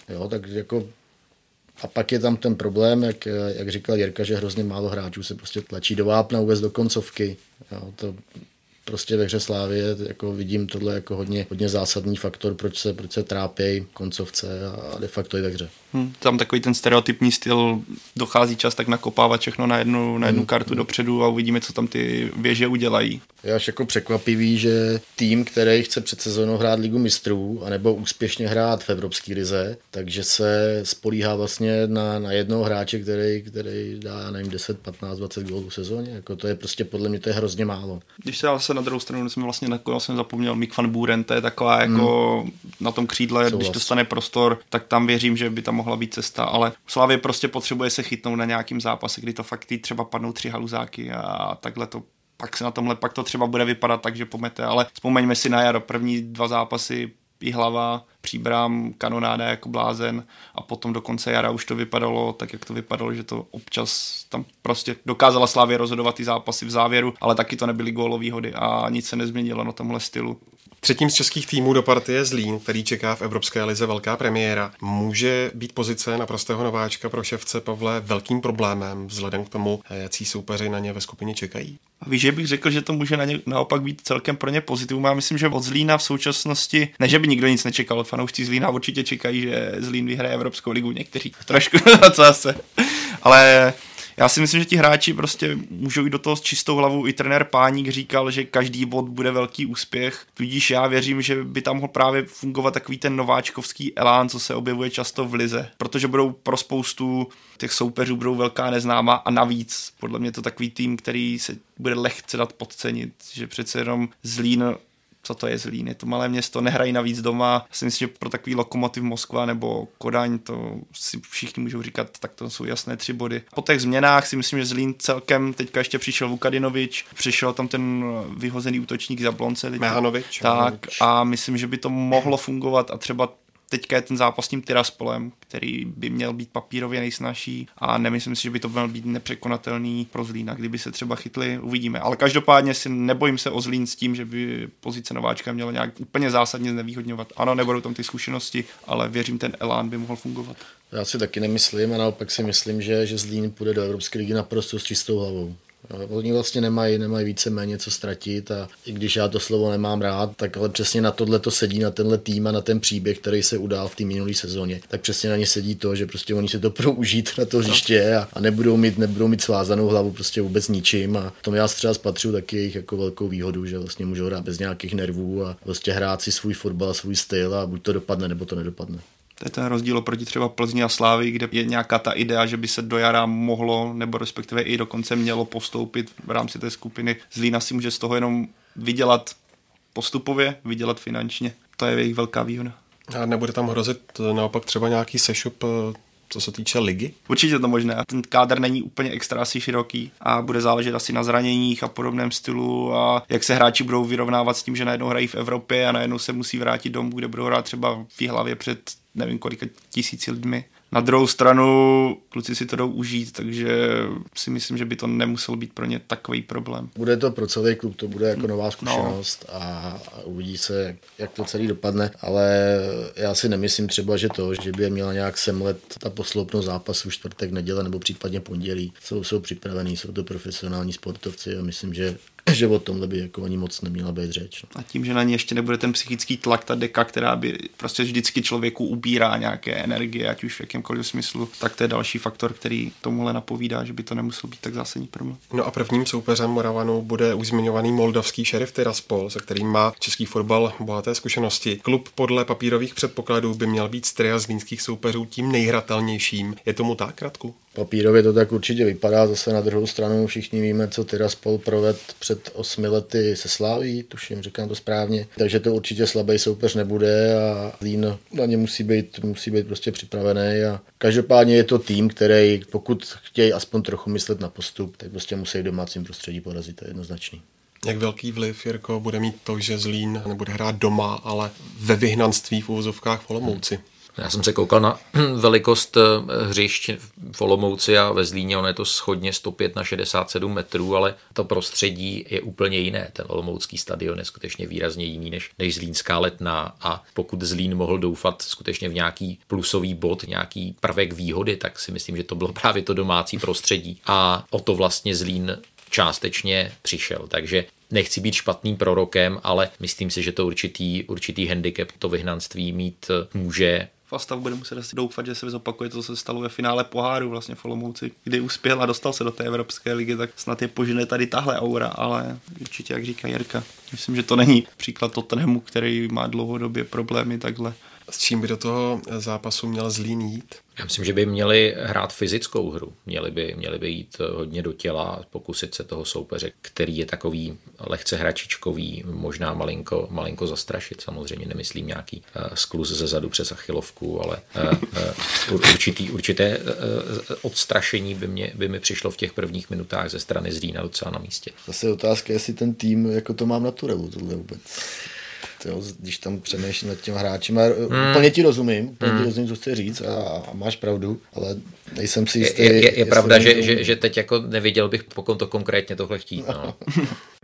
Speaker 5: jo, tak jako a pak je tam ten problém, jak, jak říkal Jirka, že hrozně málo hráčů se prostě tlačí do vápna vůbec do koncovky. Jo, to prostě ve hře Slávě jako vidím tohle jako hodně, hodně zásadní faktor, proč se, proč se trápějí koncovce a de facto i ve hře.
Speaker 4: Hmm, tam takový ten stereotypní styl, dochází čas tak nakopávat všechno na jednu, na jednu hmm. kartu hmm. dopředu a uvidíme, co tam ty věže udělají.
Speaker 5: Je až jako překvapivý, že tým, který chce před sezónou hrát ligu mistrů, anebo úspěšně hrát v Evropské lize, takže se spolíhá vlastně na, na jednoho hráče, který, který dá, nevím, 10, 15, 20 gólů v sezóně. Jako to je prostě podle mě to je hrozně málo.
Speaker 4: Když se na druhou stranu jsme vlastně nakonec jsem zapomněl, Mick van Buren, to je taková jako hmm. na tom křídle, Souhlas. když dostane prostor, tak tam věřím, že by tam mohla být cesta, ale Slavě prostě potřebuje se chytnout na nějakým zápase, kdy to fakt třeba padnou tři haluzáky a takhle to pak se na tomhle pak to třeba bude vypadat tak, že pomete, ale vzpomeňme si na jaro, první dva zápasy hlava, příbrám, kanonáda jako blázen a potom do konce jara už to vypadalo tak, jak to vypadalo, že to občas tam prostě dokázala Slávě rozhodovat ty zápasy v závěru, ale taky to nebyly gólové hody a nic se nezměnilo na tomhle stylu.
Speaker 1: Třetím z českých týmů do partie Zlín, který čeká v Evropské lize velká premiéra, může být pozice na prostého nováčka pro ševce Pavle velkým problémem vzhledem k tomu, jaký soupeři na ně ve skupině čekají.
Speaker 4: A víš, že bych řekl, že to může na ně naopak být celkem pro ně pozitivum. Já myslím, že od Zlína v současnosti, ne, že by nikdo nic nečekal, fanoušci Zlína určitě čekají, že Zlín vyhraje Evropskou ligu, někteří trošku zase. Ale já si myslím, že ti hráči prostě můžou jít do toho s čistou hlavou. I trenér Páník říkal, že každý bod bude velký úspěch. Tudíž já věřím, že by tam mohl právě fungovat takový ten nováčkovský elán, co se objevuje často v lize. Protože budou pro spoustu těch soupeřů budou velká neznáma a navíc podle mě to takový tým, který se bude lehce dát podcenit, že přece jenom Zlín co to je Zlín, je to malé město, nehrají navíc doma. Já si myslím, že pro takový lokomotiv Moskva nebo Kodaň to si všichni můžou říkat, tak to jsou jasné tři body. Po těch změnách si myslím, že Zlín celkem, teďka ještě přišel Vukadinovič, přišel tam ten vyhozený útočník za Blonce.
Speaker 1: Mehanovič.
Speaker 4: Tak a myslím, že by to mohlo fungovat a třeba teďka je ten zápas s tím Tiraspolem, který by měl být papírově nejsnažší a nemyslím si, že by to měl být nepřekonatelný pro Zlína, kdyby se třeba chytli, uvidíme. Ale každopádně si nebojím se o Zlín s tím, že by pozice nováčka měla nějak úplně zásadně znevýhodňovat. Ano, nebudou tam ty zkušenosti, ale věřím, ten elán by mohl fungovat.
Speaker 5: Já si taky nemyslím a naopak si myslím, že, že Zlín půjde do Evropské ligy naprosto s čistou hlavou. Oni vlastně nemají, nemají více méně co ztratit a i když já to slovo nemám rád, tak ale přesně na tohle to sedí, na tenhle tým a na ten příběh, který se udál v té minulé sezóně, tak přesně na ně sedí to, že prostě oni si to budou užít na to hřiště a, a, nebudou, mít, nebudou mít svázanou hlavu prostě vůbec ničím a tom já třeba spatřu taky jejich jako velkou výhodu, že vlastně můžou hrát bez nějakých nervů a prostě hrát si svůj fotbal, svůj styl a buď to dopadne, nebo to nedopadne.
Speaker 4: To je ten rozdíl oproti třeba Plzni a Slávy, kde je nějaká ta idea, že by se do jara mohlo, nebo respektive i dokonce mělo postoupit v rámci té skupiny. Zlína si může z toho jenom vydělat postupově, vydělat finančně. To je jejich velká výhoda.
Speaker 1: A nebude tam hrozit naopak třeba nějaký sešup eh, co se týče ligy?
Speaker 4: Určitě to možné. Ten kádr není úplně extra asi široký a bude záležet asi na zraněních a podobném stylu a jak se hráči budou vyrovnávat s tím, že najednou hrají v Evropě a najednou se musí vrátit domů, kde budou hrát třeba v hlavě před nevím kolika tisíci lidmi Na druhou stranu kluci si to jdou užít, takže si myslím, že by to nemusel být pro ně takový problém.
Speaker 5: Bude to pro celý klub, to bude jako nová zkušenost no. a, a uvidí se, jak to celý dopadne, ale já si nemyslím třeba, že to, že by je měla nějak semlet ta posloupnost zápasu čtvrtek, neděle nebo případně pondělí. Jsou, jsou připravení, jsou to profesionální sportovci a myslím, že že o tomhle by jako ani moc neměla být řeč.
Speaker 4: No. A tím, že na ně ještě nebude ten psychický tlak, ta deka, která by prostě vždycky člověku ubírá nějaké energie, ať už v jakémkoliv smyslu, tak to je další faktor, který tomuhle napovídá, že by to nemusel být tak zásadní problém.
Speaker 1: No a prvním soupeřem Moravanu bude už zmiňovaný moldavský šerif Tiraspol, se kterým má český fotbal bohaté zkušenosti. Klub podle papírových předpokladů by měl být z tria zlínských soupeřů tím nejhratelnějším. Je tomu tak, Radku?
Speaker 5: Papírově to tak určitě vypadá, zase na druhou stranu všichni víme, co Tiraspol proved před osmi lety se Sláví, tuším, říkám to správně, takže to určitě slabý soupeř nebude a Lín na ně musí být, musí být prostě připravený a každopádně je to tým, který pokud chtějí aspoň trochu myslet na postup, tak prostě musí v domácím prostředí porazit, to je jednoznačný.
Speaker 1: Jak velký vliv, Jirko, bude mít to, že Zlín nebude hrát doma, ale ve vyhnanství v úvozovkách v Olomouci?
Speaker 3: Já jsem se koukal na velikost eh, hřišť v Olomouci a ve Zlíně, ono je to schodně 105 na 67 metrů, ale to prostředí je úplně jiné. Ten Olomoucký stadion je skutečně výrazně jiný než, než Zlínská letná a pokud Zlín mohl doufat skutečně v nějaký plusový bod, nějaký prvek výhody, tak si myslím, že to bylo právě to domácí prostředí a o to vlastně Zlín částečně přišel. Takže nechci být špatným prorokem, ale myslím si, že to určitý, určitý handicap to vyhnanství mít může
Speaker 4: Fastav bude muset asi doufat, že se zopakuje to, co se stalo ve finále poháru vlastně v Olomouci, kdy uspěl a dostal se do té Evropské ligy, tak snad je požene tady tahle aura, ale určitě, jak říká Jirka, myslím, že to není příklad Tottenhamu, který má dlouhodobě problémy takhle
Speaker 1: s čím by do toho zápasu měl Zlín jít?
Speaker 3: Já myslím, že by měli hrát fyzickou hru. Měli by, měli by jít hodně do těla a pokusit se toho soupeře, který je takový lehce hračičkový, možná malinko, malinko zastrašit. Samozřejmě nemyslím nějaký uh, skluz ze zadu přes achilovku, ale uh, uh, určitý, určité uh, odstrašení by, mě, by mi přišlo v těch prvních minutách ze strany Zlína docela na místě.
Speaker 5: Zase otázka, jestli ten tým jako to mám na Turelu, tohle vůbec jo, když tam přemýšlím nad těma hráčem. Hmm. Úplně ti rozumím, úplně hmm. ti rozumím, co chci říct a, a máš pravdu, ale nejsem si jistý.
Speaker 3: Je, je, je pravda, že, že, že teď jako neviděl bych, pokud to konkrétně tohle chtít. No.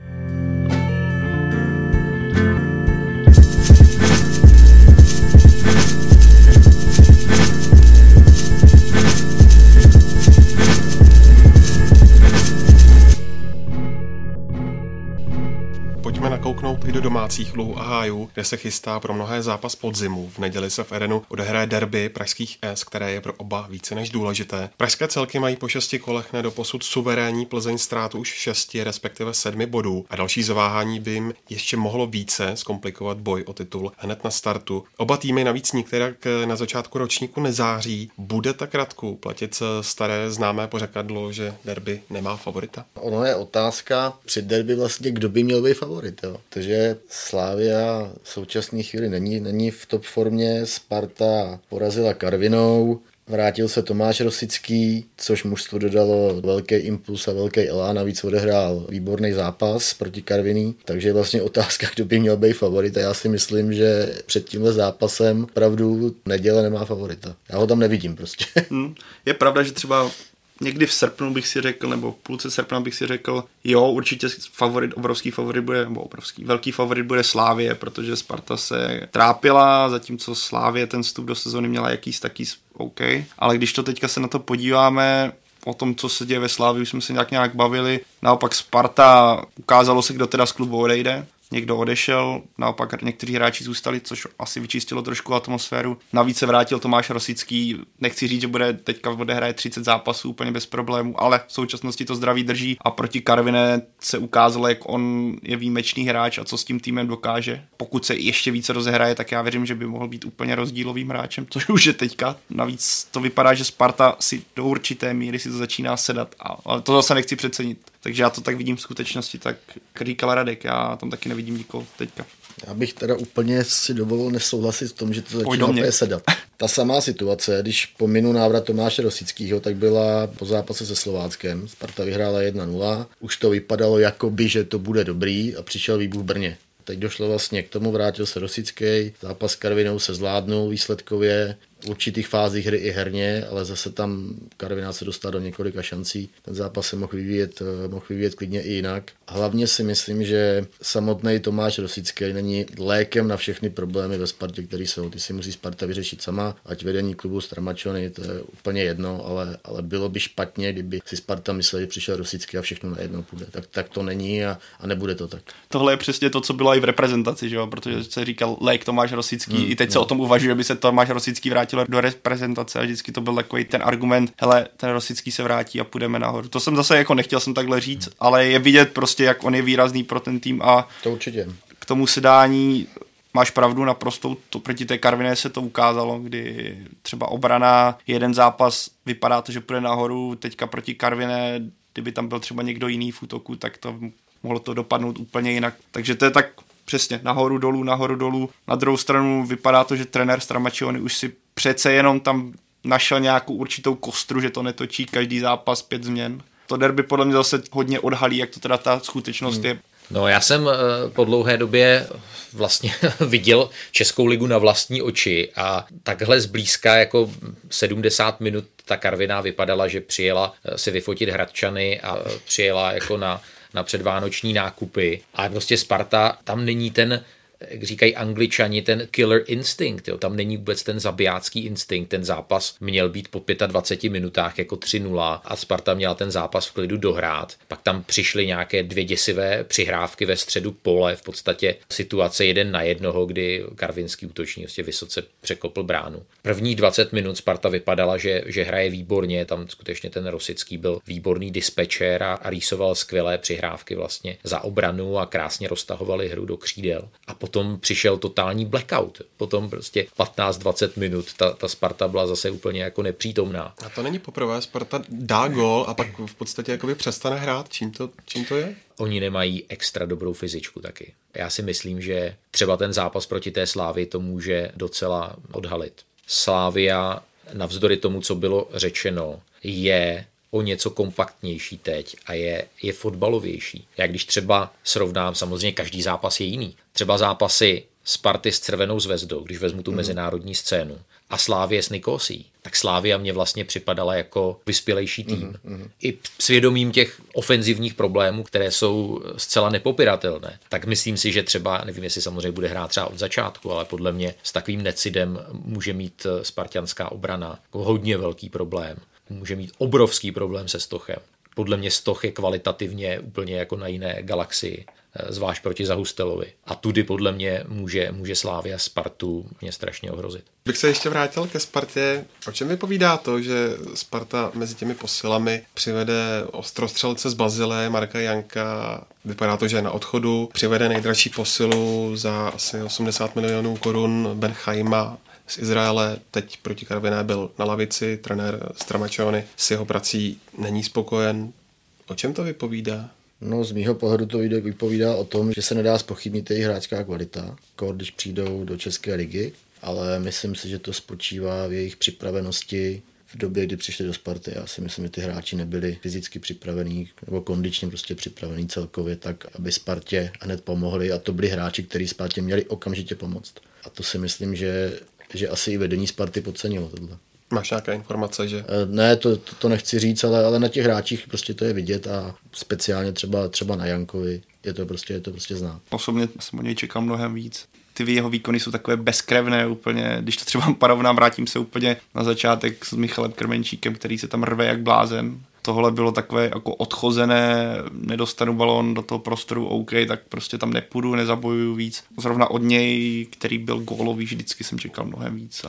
Speaker 1: do domácích luhů a hájů, kde se chystá pro mnohé zápas podzimu. V neděli se v Edenu odehraje derby pražských S, které je pro oba více než důležité. Pražské celky mají po šesti kolech do posud suverénní Plzeň ztrátu už šesti, respektive sedmi bodů a další zaváhání by jim ještě mohlo více zkomplikovat boj o titul hned na startu. Oba týmy navíc některé na začátku ročníku nezáří. Bude tak Radku platit staré známé pořekadlo, že derby nemá favorita?
Speaker 5: Ono je otázka při derby vlastně, kdo by měl být favorit. Jo? Takže Slávia v současné chvíli není, není v top formě, Sparta porazila Karvinou, Vrátil se Tomáš Rosický, což mužstvo dodalo velký impuls a velký elán, navíc odehrál výborný zápas proti Karviní, takže je vlastně otázka, kdo by měl být favorit a já si myslím, že před tímhle zápasem pravdu neděle nemá favorita. Já ho tam nevidím prostě.
Speaker 4: Hmm. Je pravda, že třeba někdy v srpnu bych si řekl, nebo v půlce srpna bych si řekl, jo, určitě favorit, obrovský favorit bude, nebo obrovský, velký favorit bude Slávie, protože Sparta se trápila, zatímco Slávie ten vstup do sezóny měla jakýs taký OK. Ale když to teďka se na to podíváme, o tom, co se děje ve Slávii, už jsme se nějak nějak bavili. Naopak Sparta ukázalo se, kdo teda z klubu odejde někdo odešel, naopak někteří hráči zůstali, což asi vyčistilo trošku atmosféru. Navíc se vrátil Tomáš Rosický, nechci říct, že bude teďka odehraje 30 zápasů úplně bez problémů, ale v současnosti to zdraví drží a proti Karviné se ukázalo, jak on je výjimečný hráč a co s tím týmem dokáže. Pokud se ještě více rozehraje, tak já věřím, že by mohl být úplně rozdílovým hráčem, což už je teďka. Navíc to vypadá, že Sparta si do určité míry si to začíná sedat, ale to zase nechci přecenit. Takže já to tak vidím v skutečnosti, tak říkal Radek, já tam taky nevidím nikoho teďka.
Speaker 5: Já bych teda úplně si dovolil nesouhlasit v tom, že to začíná sedat. Ta samá situace, když pominu návrat Tomáše Rosického, tak byla po zápase se Slováckem. Sparta vyhrála 1-0. Už to vypadalo jako by, že to bude dobrý a přišel výbuch v Brně. Teď došlo vlastně k tomu, vrátil se Rosický, zápas s Karvinou se zvládnul výsledkově, určitých fázích hry i herně, ale zase tam Karviná se dostal do několika šancí. Ten zápas se mohl vyvíjet, eh, mohl vyvíjet klidně i jinak. Hlavně si myslím, že samotný Tomáš Rosický není lékem na všechny problémy ve Spartě, které jsou. Ty si musí Sparta vyřešit sama, ať vedení klubu Stramačony, to je úplně jedno, ale, ale bylo by špatně, kdyby si Sparta mysleli, že přišel Rosický a všechno najednou půjde. Tak, tak to není a, a nebude to tak.
Speaker 4: Tohle je přesně to, co bylo i v reprezentaci, že jo? protože se říkal lék Tomáš Rosický. Hmm, I teď no. se o tom uvažuje, aby se Tomáš Rosický vrátil do reprezentace a vždycky to byl takový ten argument, hele, ten Rosický se vrátí a půjdeme nahoru. To jsem zase jako nechtěl jsem takhle říct, hmm. ale je vidět prostě, jak on je výrazný pro ten tým a
Speaker 5: to určitě.
Speaker 4: k tomu sedání máš pravdu naprosto, to proti té Karviné se to ukázalo, kdy třeba obrana, jeden zápas vypadá to, že půjde nahoru, teďka proti Karviné, kdyby tam byl třeba někdo jiný v útoku, tak to mohlo to dopadnout úplně jinak. Takže to je tak přesně nahoru dolů, nahoru dolů. Na druhou stranu vypadá to, že trenér Stramačiony už si přece jenom tam našel nějakou určitou kostru, že to netočí každý zápas pět změn. To derby podle mě zase hodně odhalí, jak to teda ta skutečnost hmm. je.
Speaker 3: No já jsem eh, po dlouhé době vlastně viděl Českou ligu na vlastní oči a takhle zblízka jako 70 minut ta Karviná vypadala, že přijela eh, si vyfotit Hradčany a eh, přijela jako na na předvánoční nákupy. A prostě Sparta, tam není ten jak říkají angličani, ten killer instinct. Jo. Tam není vůbec ten zabijácký instinkt. Ten zápas měl být po 25 minutách jako 3-0 a Sparta měla ten zápas v klidu dohrát. Pak tam přišly nějaké dvě děsivé přihrávky ve středu pole, v podstatě situace jeden na jednoho, kdy karvinský útočník vlastně vysoce překopl bránu. První 20 minut Sparta vypadala, že, že hraje výborně, tam skutečně ten Rosický byl výborný dispečer a, a rýsoval skvělé přihrávky vlastně za obranu a krásně roztahovali hru do křídel. A potom přišel totální blackout. Potom prostě 15-20 minut ta, ta Sparta byla zase úplně jako nepřítomná.
Speaker 1: A to není poprvé, Sparta dá gol a pak v podstatě jakoby přestane hrát. Čím to, čím to je?
Speaker 3: Oni nemají extra dobrou fyzičku taky. Já si myslím, že třeba ten zápas proti té Slávy to může docela odhalit. Slávia, navzdory tomu, co bylo řečeno, je o něco kompaktnější teď a je, je fotbalovější. Já když třeba srovnám, samozřejmě každý zápas je jiný. Třeba zápasy Sparty s Červenou zvezdou, když vezmu tu mm. mezinárodní scénu, a Slávě s Nikosí, tak Slávia mě vlastně připadala jako vyspělejší tým. Mm, I svědomím těch ofenzivních problémů, které jsou zcela nepopiratelné, tak myslím si, že třeba, nevím, jestli samozřejmě bude hrát třeba od začátku, ale podle mě s takovým necidem může mít spartianská obrana hodně velký problém může mít obrovský problém se Stochem. Podle mě Stoch je kvalitativně úplně jako na jiné galaxii, eh, zvlášť proti Zahustelovi. A tudy podle mě může, může Slávia Spartu mě strašně ohrozit.
Speaker 1: Bych se ještě vrátil ke Spartě. O čem vypovídá to, že Sparta mezi těmi posilami přivede ostrostřelce z Bazile, Marka Janka, vypadá to, že je na odchodu, přivede nejdražší posilu za asi 80 milionů korun Benchaima, z Izraele, teď proti Karviné byl na lavici, trenér Stramačony s jeho prací není spokojen. O čem to vypovídá?
Speaker 5: No z mýho pohledu to vypovídá o tom, že se nedá spochybnit jejich hráčská kvalita, když přijdou do České ligy, ale myslím si, že to spočívá v jejich připravenosti v době, kdy přišli do Sparty. Já si myslím, že ty hráči nebyli fyzicky připravení nebo kondičně prostě připravení celkově tak, aby Spartě hned pomohli a to byli hráči, kteří Spartě měli okamžitě pomoct. A to si myslím, že že asi i vedení Sparty podcenilo tohle.
Speaker 1: Máš nějaké informace, že?
Speaker 5: Eh, ne, to, to, to nechci říct, ale, ale na těch hráčích prostě to je vidět a speciálně třeba, třeba na Jankovi je to prostě, je to prostě znát.
Speaker 4: Osobně jsem o něj čekal mnohem víc. Ty jeho výkony jsou takové bezkrevné úplně, když to třeba parovnám, vrátím se úplně na začátek s Michalem Krmenčíkem, který se tam rve jak blázen tohle bylo takové jako odchozené, nedostanu balon do toho prostoru, OK, tak prostě tam nepůjdu, nezabojuju víc. Zrovna od něj, který byl gólový, vždycky jsem čekal mnohem víc.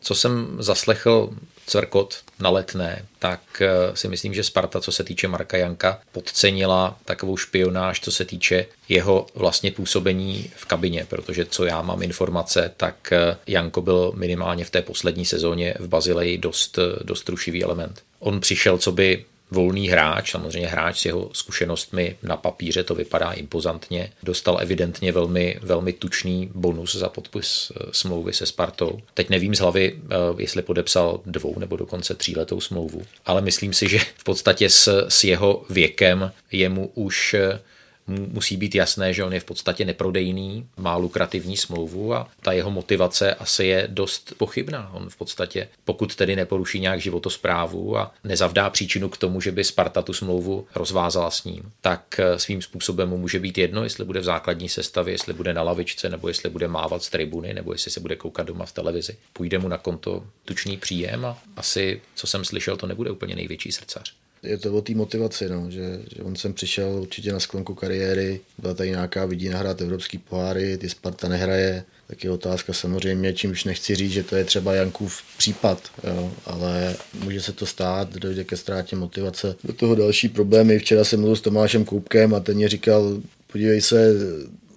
Speaker 3: Co jsem zaslechl Cvrkot na letné, tak eh, si myslím, že Sparta, co se týče Marka Janka, podcenila takovou špionáž, co se týče jeho vlastně působení v kabině, protože co já mám informace, tak eh, Janko byl minimálně v té poslední sezóně v Bazileji dost, eh, dost rušivý element. On přišel, co by volný hráč, samozřejmě hráč s jeho zkušenostmi na papíře to vypadá impozantně. Dostal evidentně velmi, velmi tučný bonus za podpis eh, smlouvy se Spartou. Teď nevím z hlavy, eh, jestli podepsal dvou nebo dokonce tříletou smlouvu, ale myslím si, že v podstatě s, s jeho věkem je mu už eh, musí být jasné, že on je v podstatě neprodejný, má lukrativní smlouvu a ta jeho motivace asi je dost pochybná. On v podstatě, pokud tedy neporuší nějak životosprávu a nezavdá příčinu k tomu, že by Sparta tu smlouvu rozvázala s ním, tak eh, svým způsobem mu může být jedno, jestli bude v základní sestavě, jestli bude na lavičce, nebo jestli bude mávat z tribuny, nebo jestli se bude koukat doma v televizi. Půjde mu na konto tučný příjem a asi, co jsem slyšel, to nebude úplně největší srdcař
Speaker 5: je to o té motivaci, no, že, že, on sem přišel určitě na sklonku kariéry, byla tady nějaká vidí nahrát evropský poháry, ty Sparta nehraje, tak je otázka samozřejmě, čímž nechci říct, že to je třeba Jankův případ, jo, ale může se to stát, dojde ke ztrátě motivace. Do toho další problémy, včera jsem mluvil s Tomášem Koupkem a ten mě říkal, podívej se,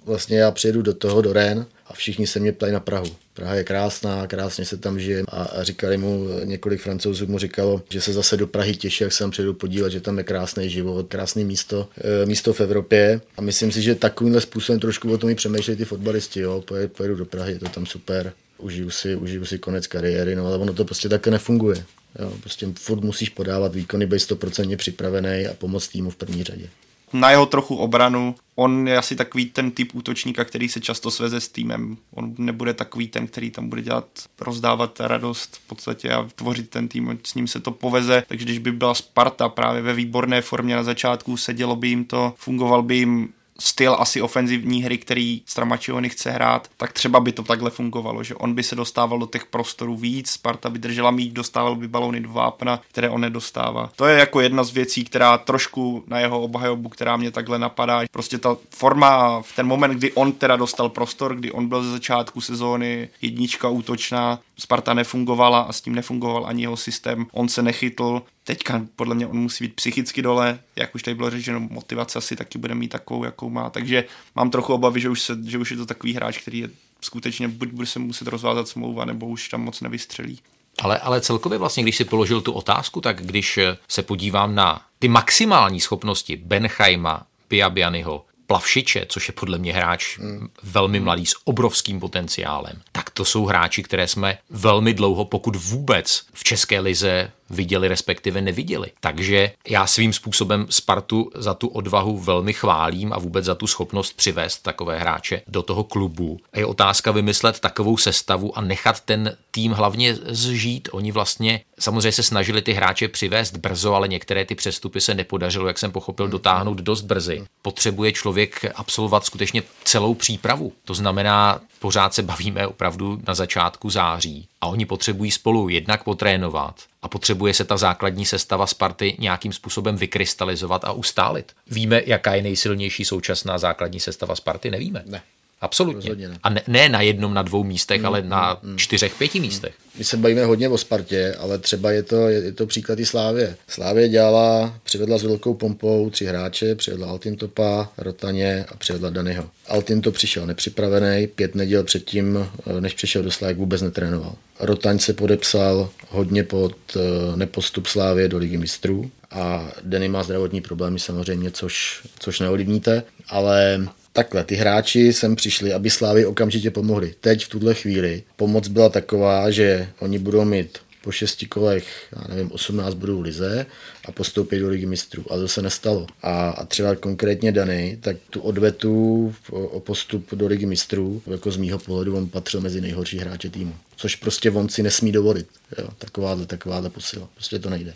Speaker 5: vlastně já přijedu do toho, do Ren a všichni se mě ptají na Prahu. Praha je krásná, krásně se tam žije a, říkali mu, několik francouzů mu říkalo, že se zase do Prahy těší, jak se tam přijedu podívat, že tam je krásný život, krásné místo, e, místo v Evropě a myslím si, že takovýmhle způsobem trošku o tom i přemýšlejí ty fotbalisti, jo, pojedu, pojedu do Prahy, je to tam super, užiju si, užiju si konec kariéry, no ale ono to prostě také nefunguje. Jo, prostě furt musíš podávat výkony, být 100% připravený a pomoct týmu v první řadě
Speaker 4: na jeho trochu obranu. On je asi takový ten typ útočníka, který se často sveze s týmem. On nebude takový ten, který tam bude dělat, rozdávat radost v podstatě a tvořit ten tým. S ním se to poveze, takže když by byla Sparta právě ve výborné formě na začátku, sedělo by jim to, fungoval by jim styl asi ofenzivní hry, který Stramačiony chce hrát, tak třeba by to takhle fungovalo, že on by se dostával do těch prostorů víc, Sparta by držela mít, dostával by balony do vápna, které on nedostává. To je jako jedna z věcí, která trošku na jeho obhajobu, která mě takhle napadá. Prostě ta forma v ten moment, kdy on teda dostal prostor, kdy on byl ze začátku sezóny jednička útočná, Sparta nefungovala a s tím nefungoval ani jeho systém, on se nechytl, teďka podle mě on musí být psychicky dole, jak už tady bylo řečeno, motivace asi taky bude mít takovou, jakou má, takže mám trochu obavy, že už, se, že už je to takový hráč, který je skutečně buď bude se muset rozvázat smlouva, nebo už tam moc nevystřelí.
Speaker 3: Ale, ale celkově vlastně, když si položil tu otázku, tak když se podívám na ty maximální schopnosti Benchajma, Piabianyho, Plavšiče, což je podle mě hráč hmm. velmi mladý s obrovským potenciálem, tak to jsou hráči, které jsme velmi dlouho, pokud vůbec v České lize viděli, respektive neviděli. Takže já svým způsobem Spartu za tu odvahu velmi chválím a vůbec za tu schopnost přivést takové hráče do toho klubu. A je otázka vymyslet takovou sestavu a nechat ten tým hlavně zžít. Oni vlastně samozřejmě se snažili ty hráče přivést brzo, ale některé ty přestupy se nepodařilo, jak jsem pochopil, dotáhnout dost brzy. Potřebuje člověk absolvovat skutečně celou přípravu. To znamená, pořád se bavíme opravdu na začátku září a oni potřebují spolu jednak potrénovat a potřebuje se ta základní sestava Sparty nějakým způsobem vykrystalizovat a ustálit. Víme, jaká je nejsilnější současná základní sestava Sparty? Nevíme.
Speaker 5: Ne.
Speaker 3: Absolutně. Ne. A ne, ne na jednom, na dvou místech, mm, ale na mm, mm. čtyřech, pěti místech.
Speaker 5: My se bavíme hodně o Spartě, ale třeba je to, je, je to příklad i Slávě. Slávě dělala, přivedla s velkou pompou tři hráče, přivedla Altintopa, Rotaně a přivedla Danyho. Altinto přišel nepřipravený, pět neděl předtím, než přišel do Slávy, vůbec netrénoval. Rotaň se podepsal hodně pod eh, nepostup Slávě do ligy mistrů a Denny má zdravotní problémy samozřejmě, což, což neolivníte, ale Takhle, ty hráči sem přišli, aby Slávy okamžitě pomohli. Teď v tuhle chvíli pomoc byla taková, že oni budou mít po šesti kolech, já nevím, 18 budou lize a postoupit do ligy mistrů. A to se nestalo. A, a třeba konkrétně Dany, tak tu odvetu o, o postup do ligy mistrů, jako z mýho pohledu, on patřil mezi nejhorší hráče týmu. Což prostě on si nesmí dovolit. Jo, takováhle, takováhle posila. Prostě to nejde.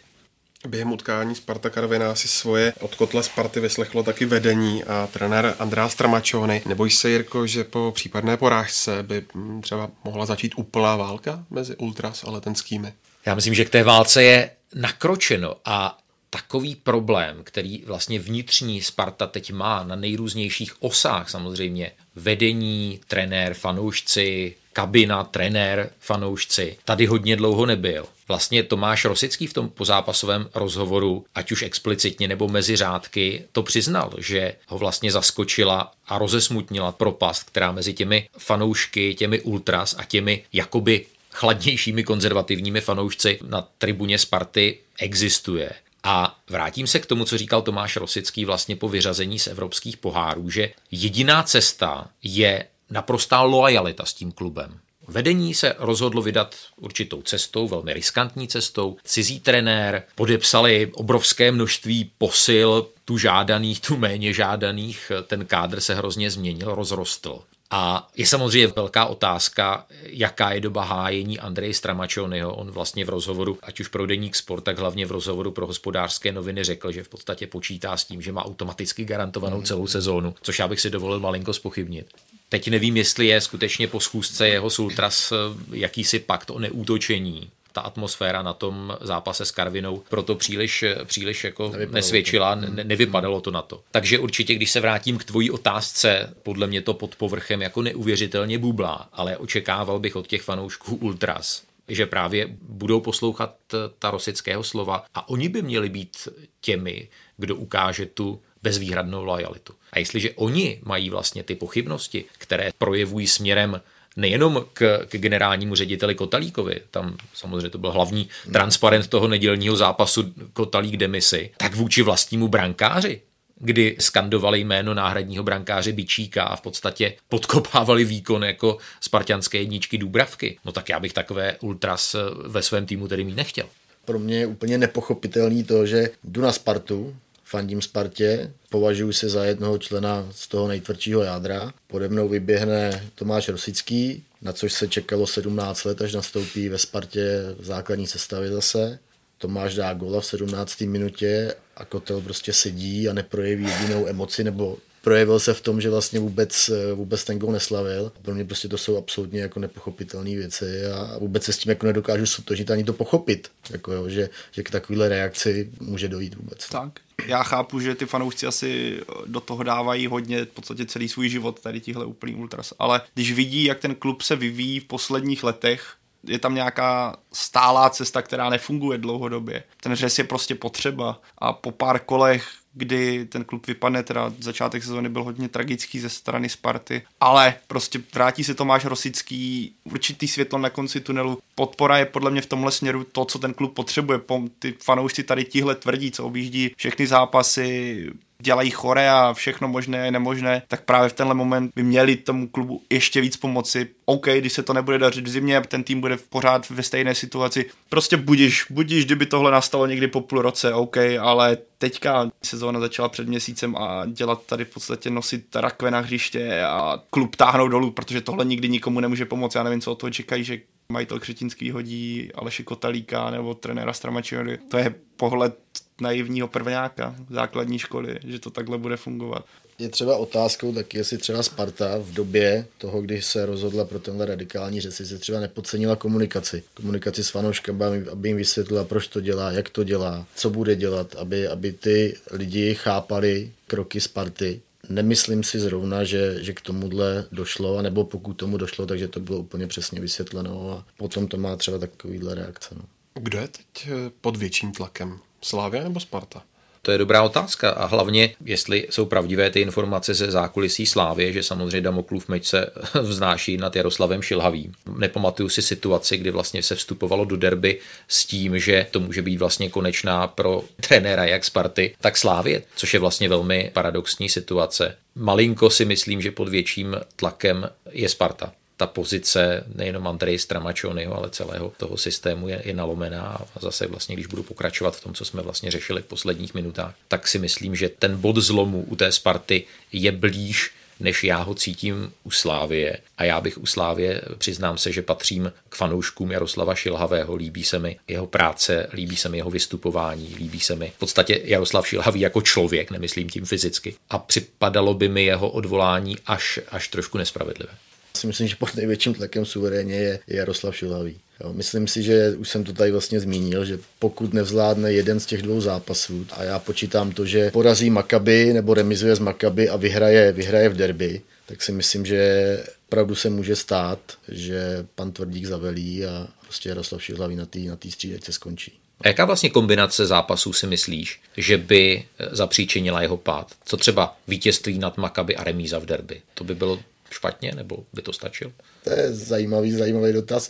Speaker 1: Během utkání Sparta Karviná si svoje od kotle Sparty vyslechlo taky vedení a trenér Andrá Stramačony. Nebojíš se, Jirko, že po případné porážce by hm, třeba mohla začít úplná válka mezi Ultras a letenskými?
Speaker 3: Já myslím, že k té válce je nakročeno a takový problém, který vlastně vnitřní Sparta teď má na nejrůznějších osách samozřejmě, vedení, trenér, fanoušci, kabina, trenér, fanoušci, tady hodně dlouho nebyl. Vlastně Tomáš Rosický v tom pozápasovém rozhovoru, ať už explicitně nebo mezi řádky, to přiznal, že ho vlastně zaskočila a rozesmutnila propast, která mezi těmi fanoušky, těmi ultras a těmi jakoby chladnějšími konzervativními fanoušci na tribuně Sparty existuje. A vrátím se k tomu, co říkal Tomáš Rosický vlastně po vyřazení z evropských pohárů, že jediná cesta je naprostá loajalita s tím klubem. Vedení se rozhodlo vydat určitou cestou, velmi riskantní cestou. Cizí trenér, podepsali obrovské množství posil, tu žádaných, tu méně žádaných. Ten kádr se hrozně změnil, rozrostl. A je samozřejmě velká otázka, jaká je doba hájení Andreje Stramačonyho. On vlastně v rozhovoru, ať už pro Deník Sport, tak hlavně v rozhovoru pro hospodářské noviny řekl, že v podstatě počítá s tím, že má automaticky garantovanou celou sezónu, což já bych si dovolil malinko spochybnit. Teď nevím, jestli je skutečně po schůzce jeho Sultras eh, jakýsi pakt o neútočení, ta atmosféra na tom zápase s Karvinou proto příliš, příliš jako nevypadalo nesvědčila, to. Ne, nevypadalo to na to. Takže určitě, když se vrátím k tvojí otázce, podle mě to pod povrchem jako neuvěřitelně bublá, ale očekával bych od těch fanoušků Ultras, že právě budou poslouchat ta rosického slova a oni by měli být těmi, kdo ukáže tu bezvýhradnou lojalitu. A jestliže oni mají vlastně ty pochybnosti, které projevují směrem nejenom k, k generálnímu řediteli Kotalíkovi, tam samozřejmě to byl hlavní transparent toho nedělního zápasu Kotalík demisi, tak vůči vlastnímu brankáři, kdy skandovali jméno náhradního brankáře Bičíka a v podstatě podkopávali výkon jako spartianské jedničky Důbravky. No tak já bych takové ultras ve svém týmu tedy mít nechtěl.
Speaker 5: Pro mě je úplně nepochopitelný to, že jdu na Spartu, fandím Spartě, považuji se za jednoho člena z toho nejtvrdšího jádra. Pode mnou vyběhne Tomáš Rosický, na což se čekalo 17 let, až nastoupí ve Spartě v základní sestavě zase. Tomáš dá gola v 17. minutě a Kotel prostě sedí a neprojeví jedinou emoci nebo projevil se v tom, že vlastně vůbec, vůbec ten gol neslavil. Pro mě prostě to jsou absolutně jako nepochopitelné věci a vůbec se s tím jako nedokážu sotožit ani to pochopit, jako jo, že, že k takovéhle reakci může dojít vůbec.
Speaker 4: Tak, já chápu, že ty fanoušci asi do toho dávají hodně, v podstatě celý svůj život, tady tihle úplný ultras, ale když vidí, jak ten klub se vyvíjí v posledních letech, je tam nějaká stálá cesta, která nefunguje dlouhodobě. Ten řez je prostě potřeba a po pár kolech kdy ten klub vypadne, teda začátek sezóny byl hodně tragický ze strany Sparty, ale prostě vrátí se Tomáš Rosický, určitý světlo na konci tunelu. Podpora je podle mě v tomhle směru to, co ten klub potřebuje. Ty fanoušci tady tihle tvrdí, co objíždí všechny zápasy, dělají chore a všechno možné a nemožné, tak právě v tenhle moment by měli tomu klubu ještě víc pomoci. OK, když se to nebude dařit v zimě, ten tým bude pořád ve stejné situaci. Prostě budíš, budíš, kdyby tohle nastalo někdy po půl roce, OK, ale teďka sezóna začala před měsícem a dělat tady v podstatě nosit rakve na hřiště a klub táhnout dolů, protože tohle nikdy nikomu nemůže pomoct. Já nevím, co od toho čekají, že majitel Křetinský hodí Aleši Kotalíka nebo trenéra Stramačiory. To je pohled naivního prvňáka základní školy, že to takhle bude fungovat.
Speaker 5: Je třeba otázkou taky, jestli třeba Sparta v době toho, kdy se rozhodla pro tenhle radikální řeci, se třeba nepodcenila komunikaci. Komunikaci s fanouškami, aby jim vysvětlila, proč to dělá, jak to dělá, co bude dělat, aby, aby ty lidi chápali kroky Sparty. Nemyslím si zrovna, že, že k tomuhle došlo, anebo pokud tomu došlo, takže to bylo úplně přesně vysvětleno a potom to má třeba takovýhle reakce. No.
Speaker 1: Kdo je teď eh, pod větším tlakem? Slávia nebo Sparta?
Speaker 3: To je dobrá otázka a hlavně, jestli jsou pravdivé ty informace ze zákulisí Slávě, že samozřejmě Damoklův meč se vznáší nad Jaroslavem Šilhavým. Nepamatuju si situaci, kdy vlastně se vstupovalo do derby s tím, že to může být vlastně konečná pro trenéra jak Sparty, tak Slávě, což je vlastně velmi paradoxní situace. Malinko si myslím, že pod větším tlakem je Sparta ta pozice nejenom Andrej Stramačonyho, ale celého toho systému je, je nalomená a zase vlastně, když budu pokračovat v tom, co jsme vlastně řešili v posledních minutách, tak si myslím, že ten bod zlomu u té Sparty je blíž než já ho cítím u Slávie. A já bych u Slávie, přiznám se, že patřím k fanouškům Jaroslava Šilhavého. Líbí se mi jeho práce, líbí se mi jeho vystupování, líbí se mi v podstatě Jaroslav Šilhavý jako člověk, nemyslím tím fyzicky. A připadalo by mi jeho odvolání až, až trošku nespravedlivé
Speaker 5: si myslím, že pod největším tlakem suverénně je Jaroslav Šilhavý. Jo, myslím si, že už jsem to tady vlastně zmínil, že pokud nevzládne jeden z těch dvou zápasů a já počítám to, že porazí Makaby nebo remizuje z Makaby a vyhraje, vyhraje v derby, tak si myslím, že opravdu se může stát, že pan Tvrdík zavelí a prostě Jaroslav Šilhavý na té na střídačce skončí.
Speaker 3: A jaká vlastně kombinace zápasů si myslíš, že by zapříčinila jeho pád? Co třeba vítězství nad Makaby a remíza v derby? To by bylo špatně, nebo by to stačilo?
Speaker 5: To je zajímavý, zajímavý dotaz.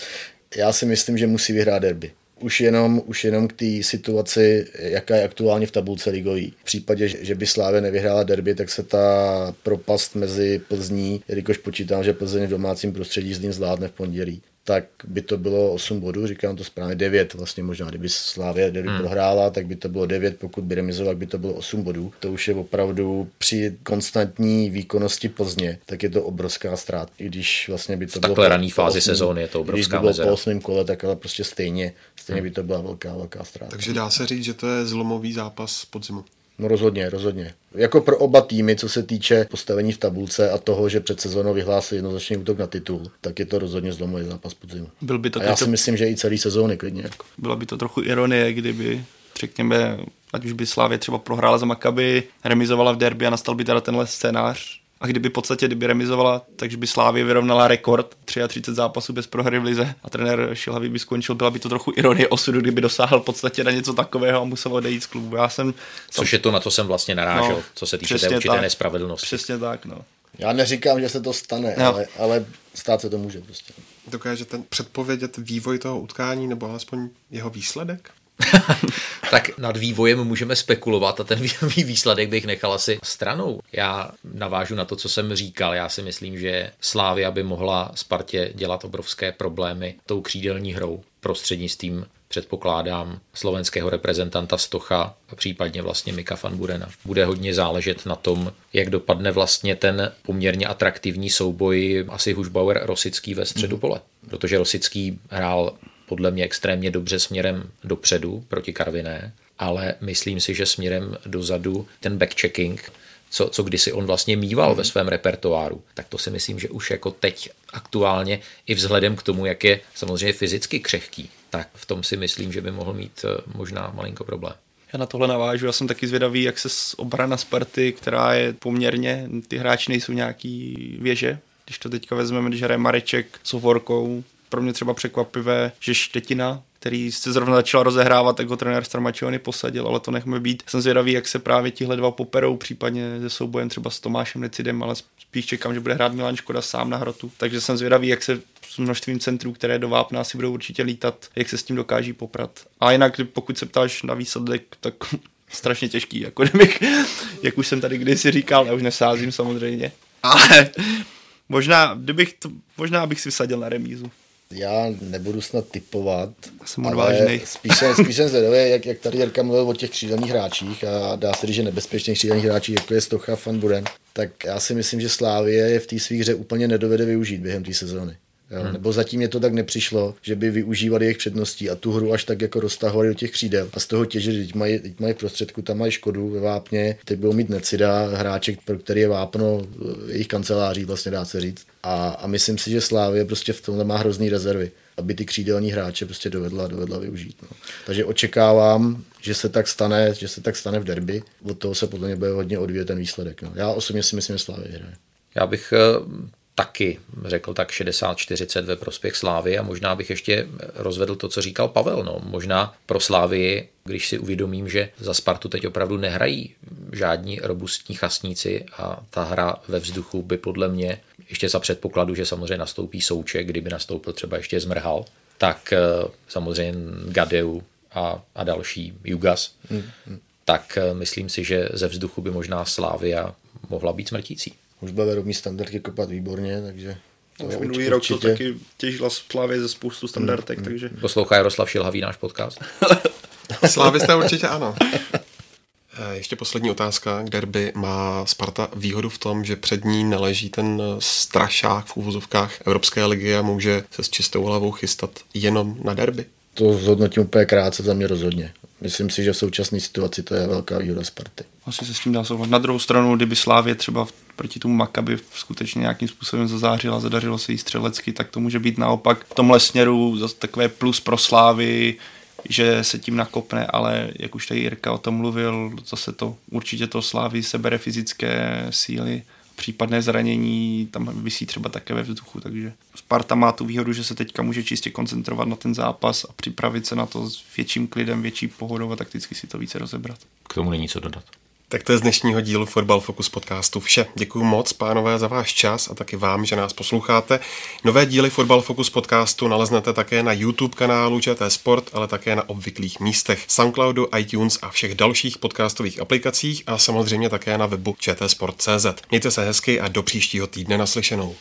Speaker 5: Já si myslím, že musí vyhrát derby. už jenom, už jenom k té situaci, jaká je aktuálně v tabulce ligový. V případě, že by Slávě nevyhrála derby, tak se ta propast mezi Plzní, jelikož počítám, že Plzeň v domácím prostředí z ním zvládne v pondělí, tak by to bylo 8 bodů, říkám to správně, 9 vlastně možná, kdyby Slávě kdyby hmm. prohrála, tak by to bylo 9, pokud by remizoval, by to bylo 8 bodů. To už je opravdu při konstantní výkonnosti Plzně, tak je to obrovská ztráta. I když vlastně by to
Speaker 3: v bylo takhle raný fázi sezóny je to obrovská
Speaker 5: Když by bylo mezera. po 8. kole, tak ale prostě stejně, stejně hmm. by to byla velká, velká ztráta.
Speaker 1: Takže dá se říct, že to je zlomový zápas podzimu.
Speaker 5: No rozhodně, rozhodně. Jako pro oba týmy, co se týče postavení v tabulce a toho, že před sezónou vyhlásí jednoznačný útok na titul, tak je to rozhodně zlomový zápas podzimu. Byl by to a já si to... myslím, že i celý sezóny klidně. Jako.
Speaker 4: Byla by to trochu ironie, kdyby řekněme, ať už by Slávě třeba prohrála za Makaby, remizovala v derby a nastal by teda tenhle scénář, a kdyby v podstatě, kdyby remizovala, takže by Slávě vyrovnala rekord 33 zápasů bez prohry v lize a trenér Šilhavý by skončil, byla by to trochu ironie osudu, kdyby dosáhl v podstatě na něco takového a musel odejít z klubu. Já jsem...
Speaker 3: Což je to, na co jsem vlastně narážel, no, co se týče té určité tak, nespravedlnosti.
Speaker 4: Přesně tak, no.
Speaker 5: Já neříkám, že se to stane, no. ale, ale stát se to může prostě.
Speaker 1: Dokáže ten předpovědět vývoj toho utkání nebo alespoň jeho výsledek?
Speaker 3: tak nad vývojem můžeme spekulovat a ten výsledek bych nechal asi stranou. Já navážu na to, co jsem říkal. Já si myslím, že Slávia by mohla Spartě dělat obrovské problémy tou křídelní hrou prostřednictvím předpokládám slovenského reprezentanta Stocha a případně vlastně Mika van Burena. Bude hodně záležet na tom, jak dopadne vlastně ten poměrně atraktivní souboj asi Hušbauer Rosický ve středu pole. Protože Rosický hrál podle mě extrémně dobře směrem dopředu proti Karviné, ale myslím si, že směrem dozadu ten backchecking, co, co kdysi on vlastně mýval ve svém repertoáru, tak to si myslím, že už jako teď aktuálně i vzhledem k tomu, jak je samozřejmě fyzicky křehký, tak v tom si myslím, že by mohl mít eh, možná malinko problém.
Speaker 4: Já na tohle navážu, já jsem taky zvědavý, jak se obrana Sparty, která je poměrně, ty hráči nejsou nějaký věže, když to teďka vezmeme, když hraje Mareček s Hovorkou, pro mě třeba překvapivé, že Štetina, který se zrovna začal rozehrávat, tak ho trenér Starmačiony posadil, ale to nechme být. Jsem zvědavý, jak se právě tihle dva poperou, případně se soubojem třeba s Tomášem Necidem, ale spíš čekám, že bude hrát Milan Škoda sám na hrotu. Takže jsem zvědavý, jak se s množstvím centrů, které do Vápna asi budou určitě lítat, jak se s tím dokáží poprat. A jinak, pokud se ptáš na výsledek, tak strašně těžký, jako kdybych, jak už jsem tady kdysi říkal, já už nesázím samozřejmě. Ale možná, kdybych to, možná bych si vsadil na remízu
Speaker 5: já nebudu snad typovat,
Speaker 4: jsem ale
Speaker 5: spíš jsem, spíš jsem zvědavý, jak, jak tady Jirka mluvil o těch křídelných hráčích a dá se říct, že nebezpečných křídelných hráčích, jako je Stocha, Van Buren, tak já si myslím, že Slávie je v té své hře úplně nedovede využít během té sezóny. Jo? Hmm. Nebo zatím je to tak nepřišlo, že by využívali jejich předností a tu hru až tak jako roztahovali do těch křídel a z toho těžili. Teď mají, teď mají prostředku, tam mají škodu ve vápně, teď budou mít Necida, hráček, pro který je vápno jejich kanceláří, vlastně dá se říct. A, a myslím si, že Slávě prostě v tomhle má hrozný rezervy aby ty křídelní hráče prostě dovedla, dovedla využít. No. Takže očekávám, že se tak stane, že se tak stane v derby. Od toho se podle mě bude hodně odvíjet ten výsledek. No. Já osobně si myslím, že Slávě hraje.
Speaker 3: Já bych eh, taky řekl tak 60-40 ve prospěch Slávy a možná bych ještě rozvedl to, co říkal Pavel. No, možná pro Slávy, když si uvědomím, že za Spartu teď opravdu nehrají žádní robustní chasníci a ta hra ve vzduchu by podle mě, ještě za předpokladu, že samozřejmě nastoupí Souček, kdyby nastoupil třeba ještě Zmrhal, tak eh, samozřejmě Gadeu a, a další Jugas, hmm. tak eh, myslím si, že ze vzduchu by možná Slávia mohla být smrtící
Speaker 5: už bude rovný standardky kopat výborně, takže
Speaker 4: to už minulý rok to taky těžila Slávě ze spoustu standardek, mm, takže...
Speaker 3: Poslouchá Jaroslav Šilhavý náš podcast.
Speaker 1: jste určitě ano. Eh, ještě poslední otázka. K derby má Sparta výhodu v tom, že před ní neleží ten strašák v úvozovkách Evropské ligy a může se s čistou hlavou chystat jenom na derby?
Speaker 5: To zhodnotím úplně krátce za mě rozhodně. Myslím si, že v současné situaci to je velká výhoda Sparty.
Speaker 4: Asi se s tím dá souhlasit. Na druhou stranu, kdyby Slávě třeba proti tomu Makaby skutečně nějakým způsobem zazářila, zadařilo se jí střelecky, tak to může být naopak v tomhle směru zase takové plus pro Slávy, že se tím nakopne, ale jak už tady Jirka o tom mluvil, zase to určitě to Slávy sebere fyzické síly případné zranění tam vysí třeba také ve vzduchu, takže Sparta má tu výhodu, že se teďka může čistě koncentrovat na ten zápas a připravit se na to s větším klidem, větší pohodou a takticky si to více rozebrat.
Speaker 3: K tomu není co dodat.
Speaker 1: Tak to je z dnešního dílu Football Focus podcastu vše. Děkuji moc, pánové, za váš čas a taky vám, že nás posloucháte. Nové díly Football Focus podcastu naleznete také na YouTube kanálu ČT Sport, ale také na obvyklých místech Soundcloudu, iTunes a všech dalších podcastových aplikacích a samozřejmě také na webu čtsport.cz. Mějte se hezky a do příštího týdne naslyšenou.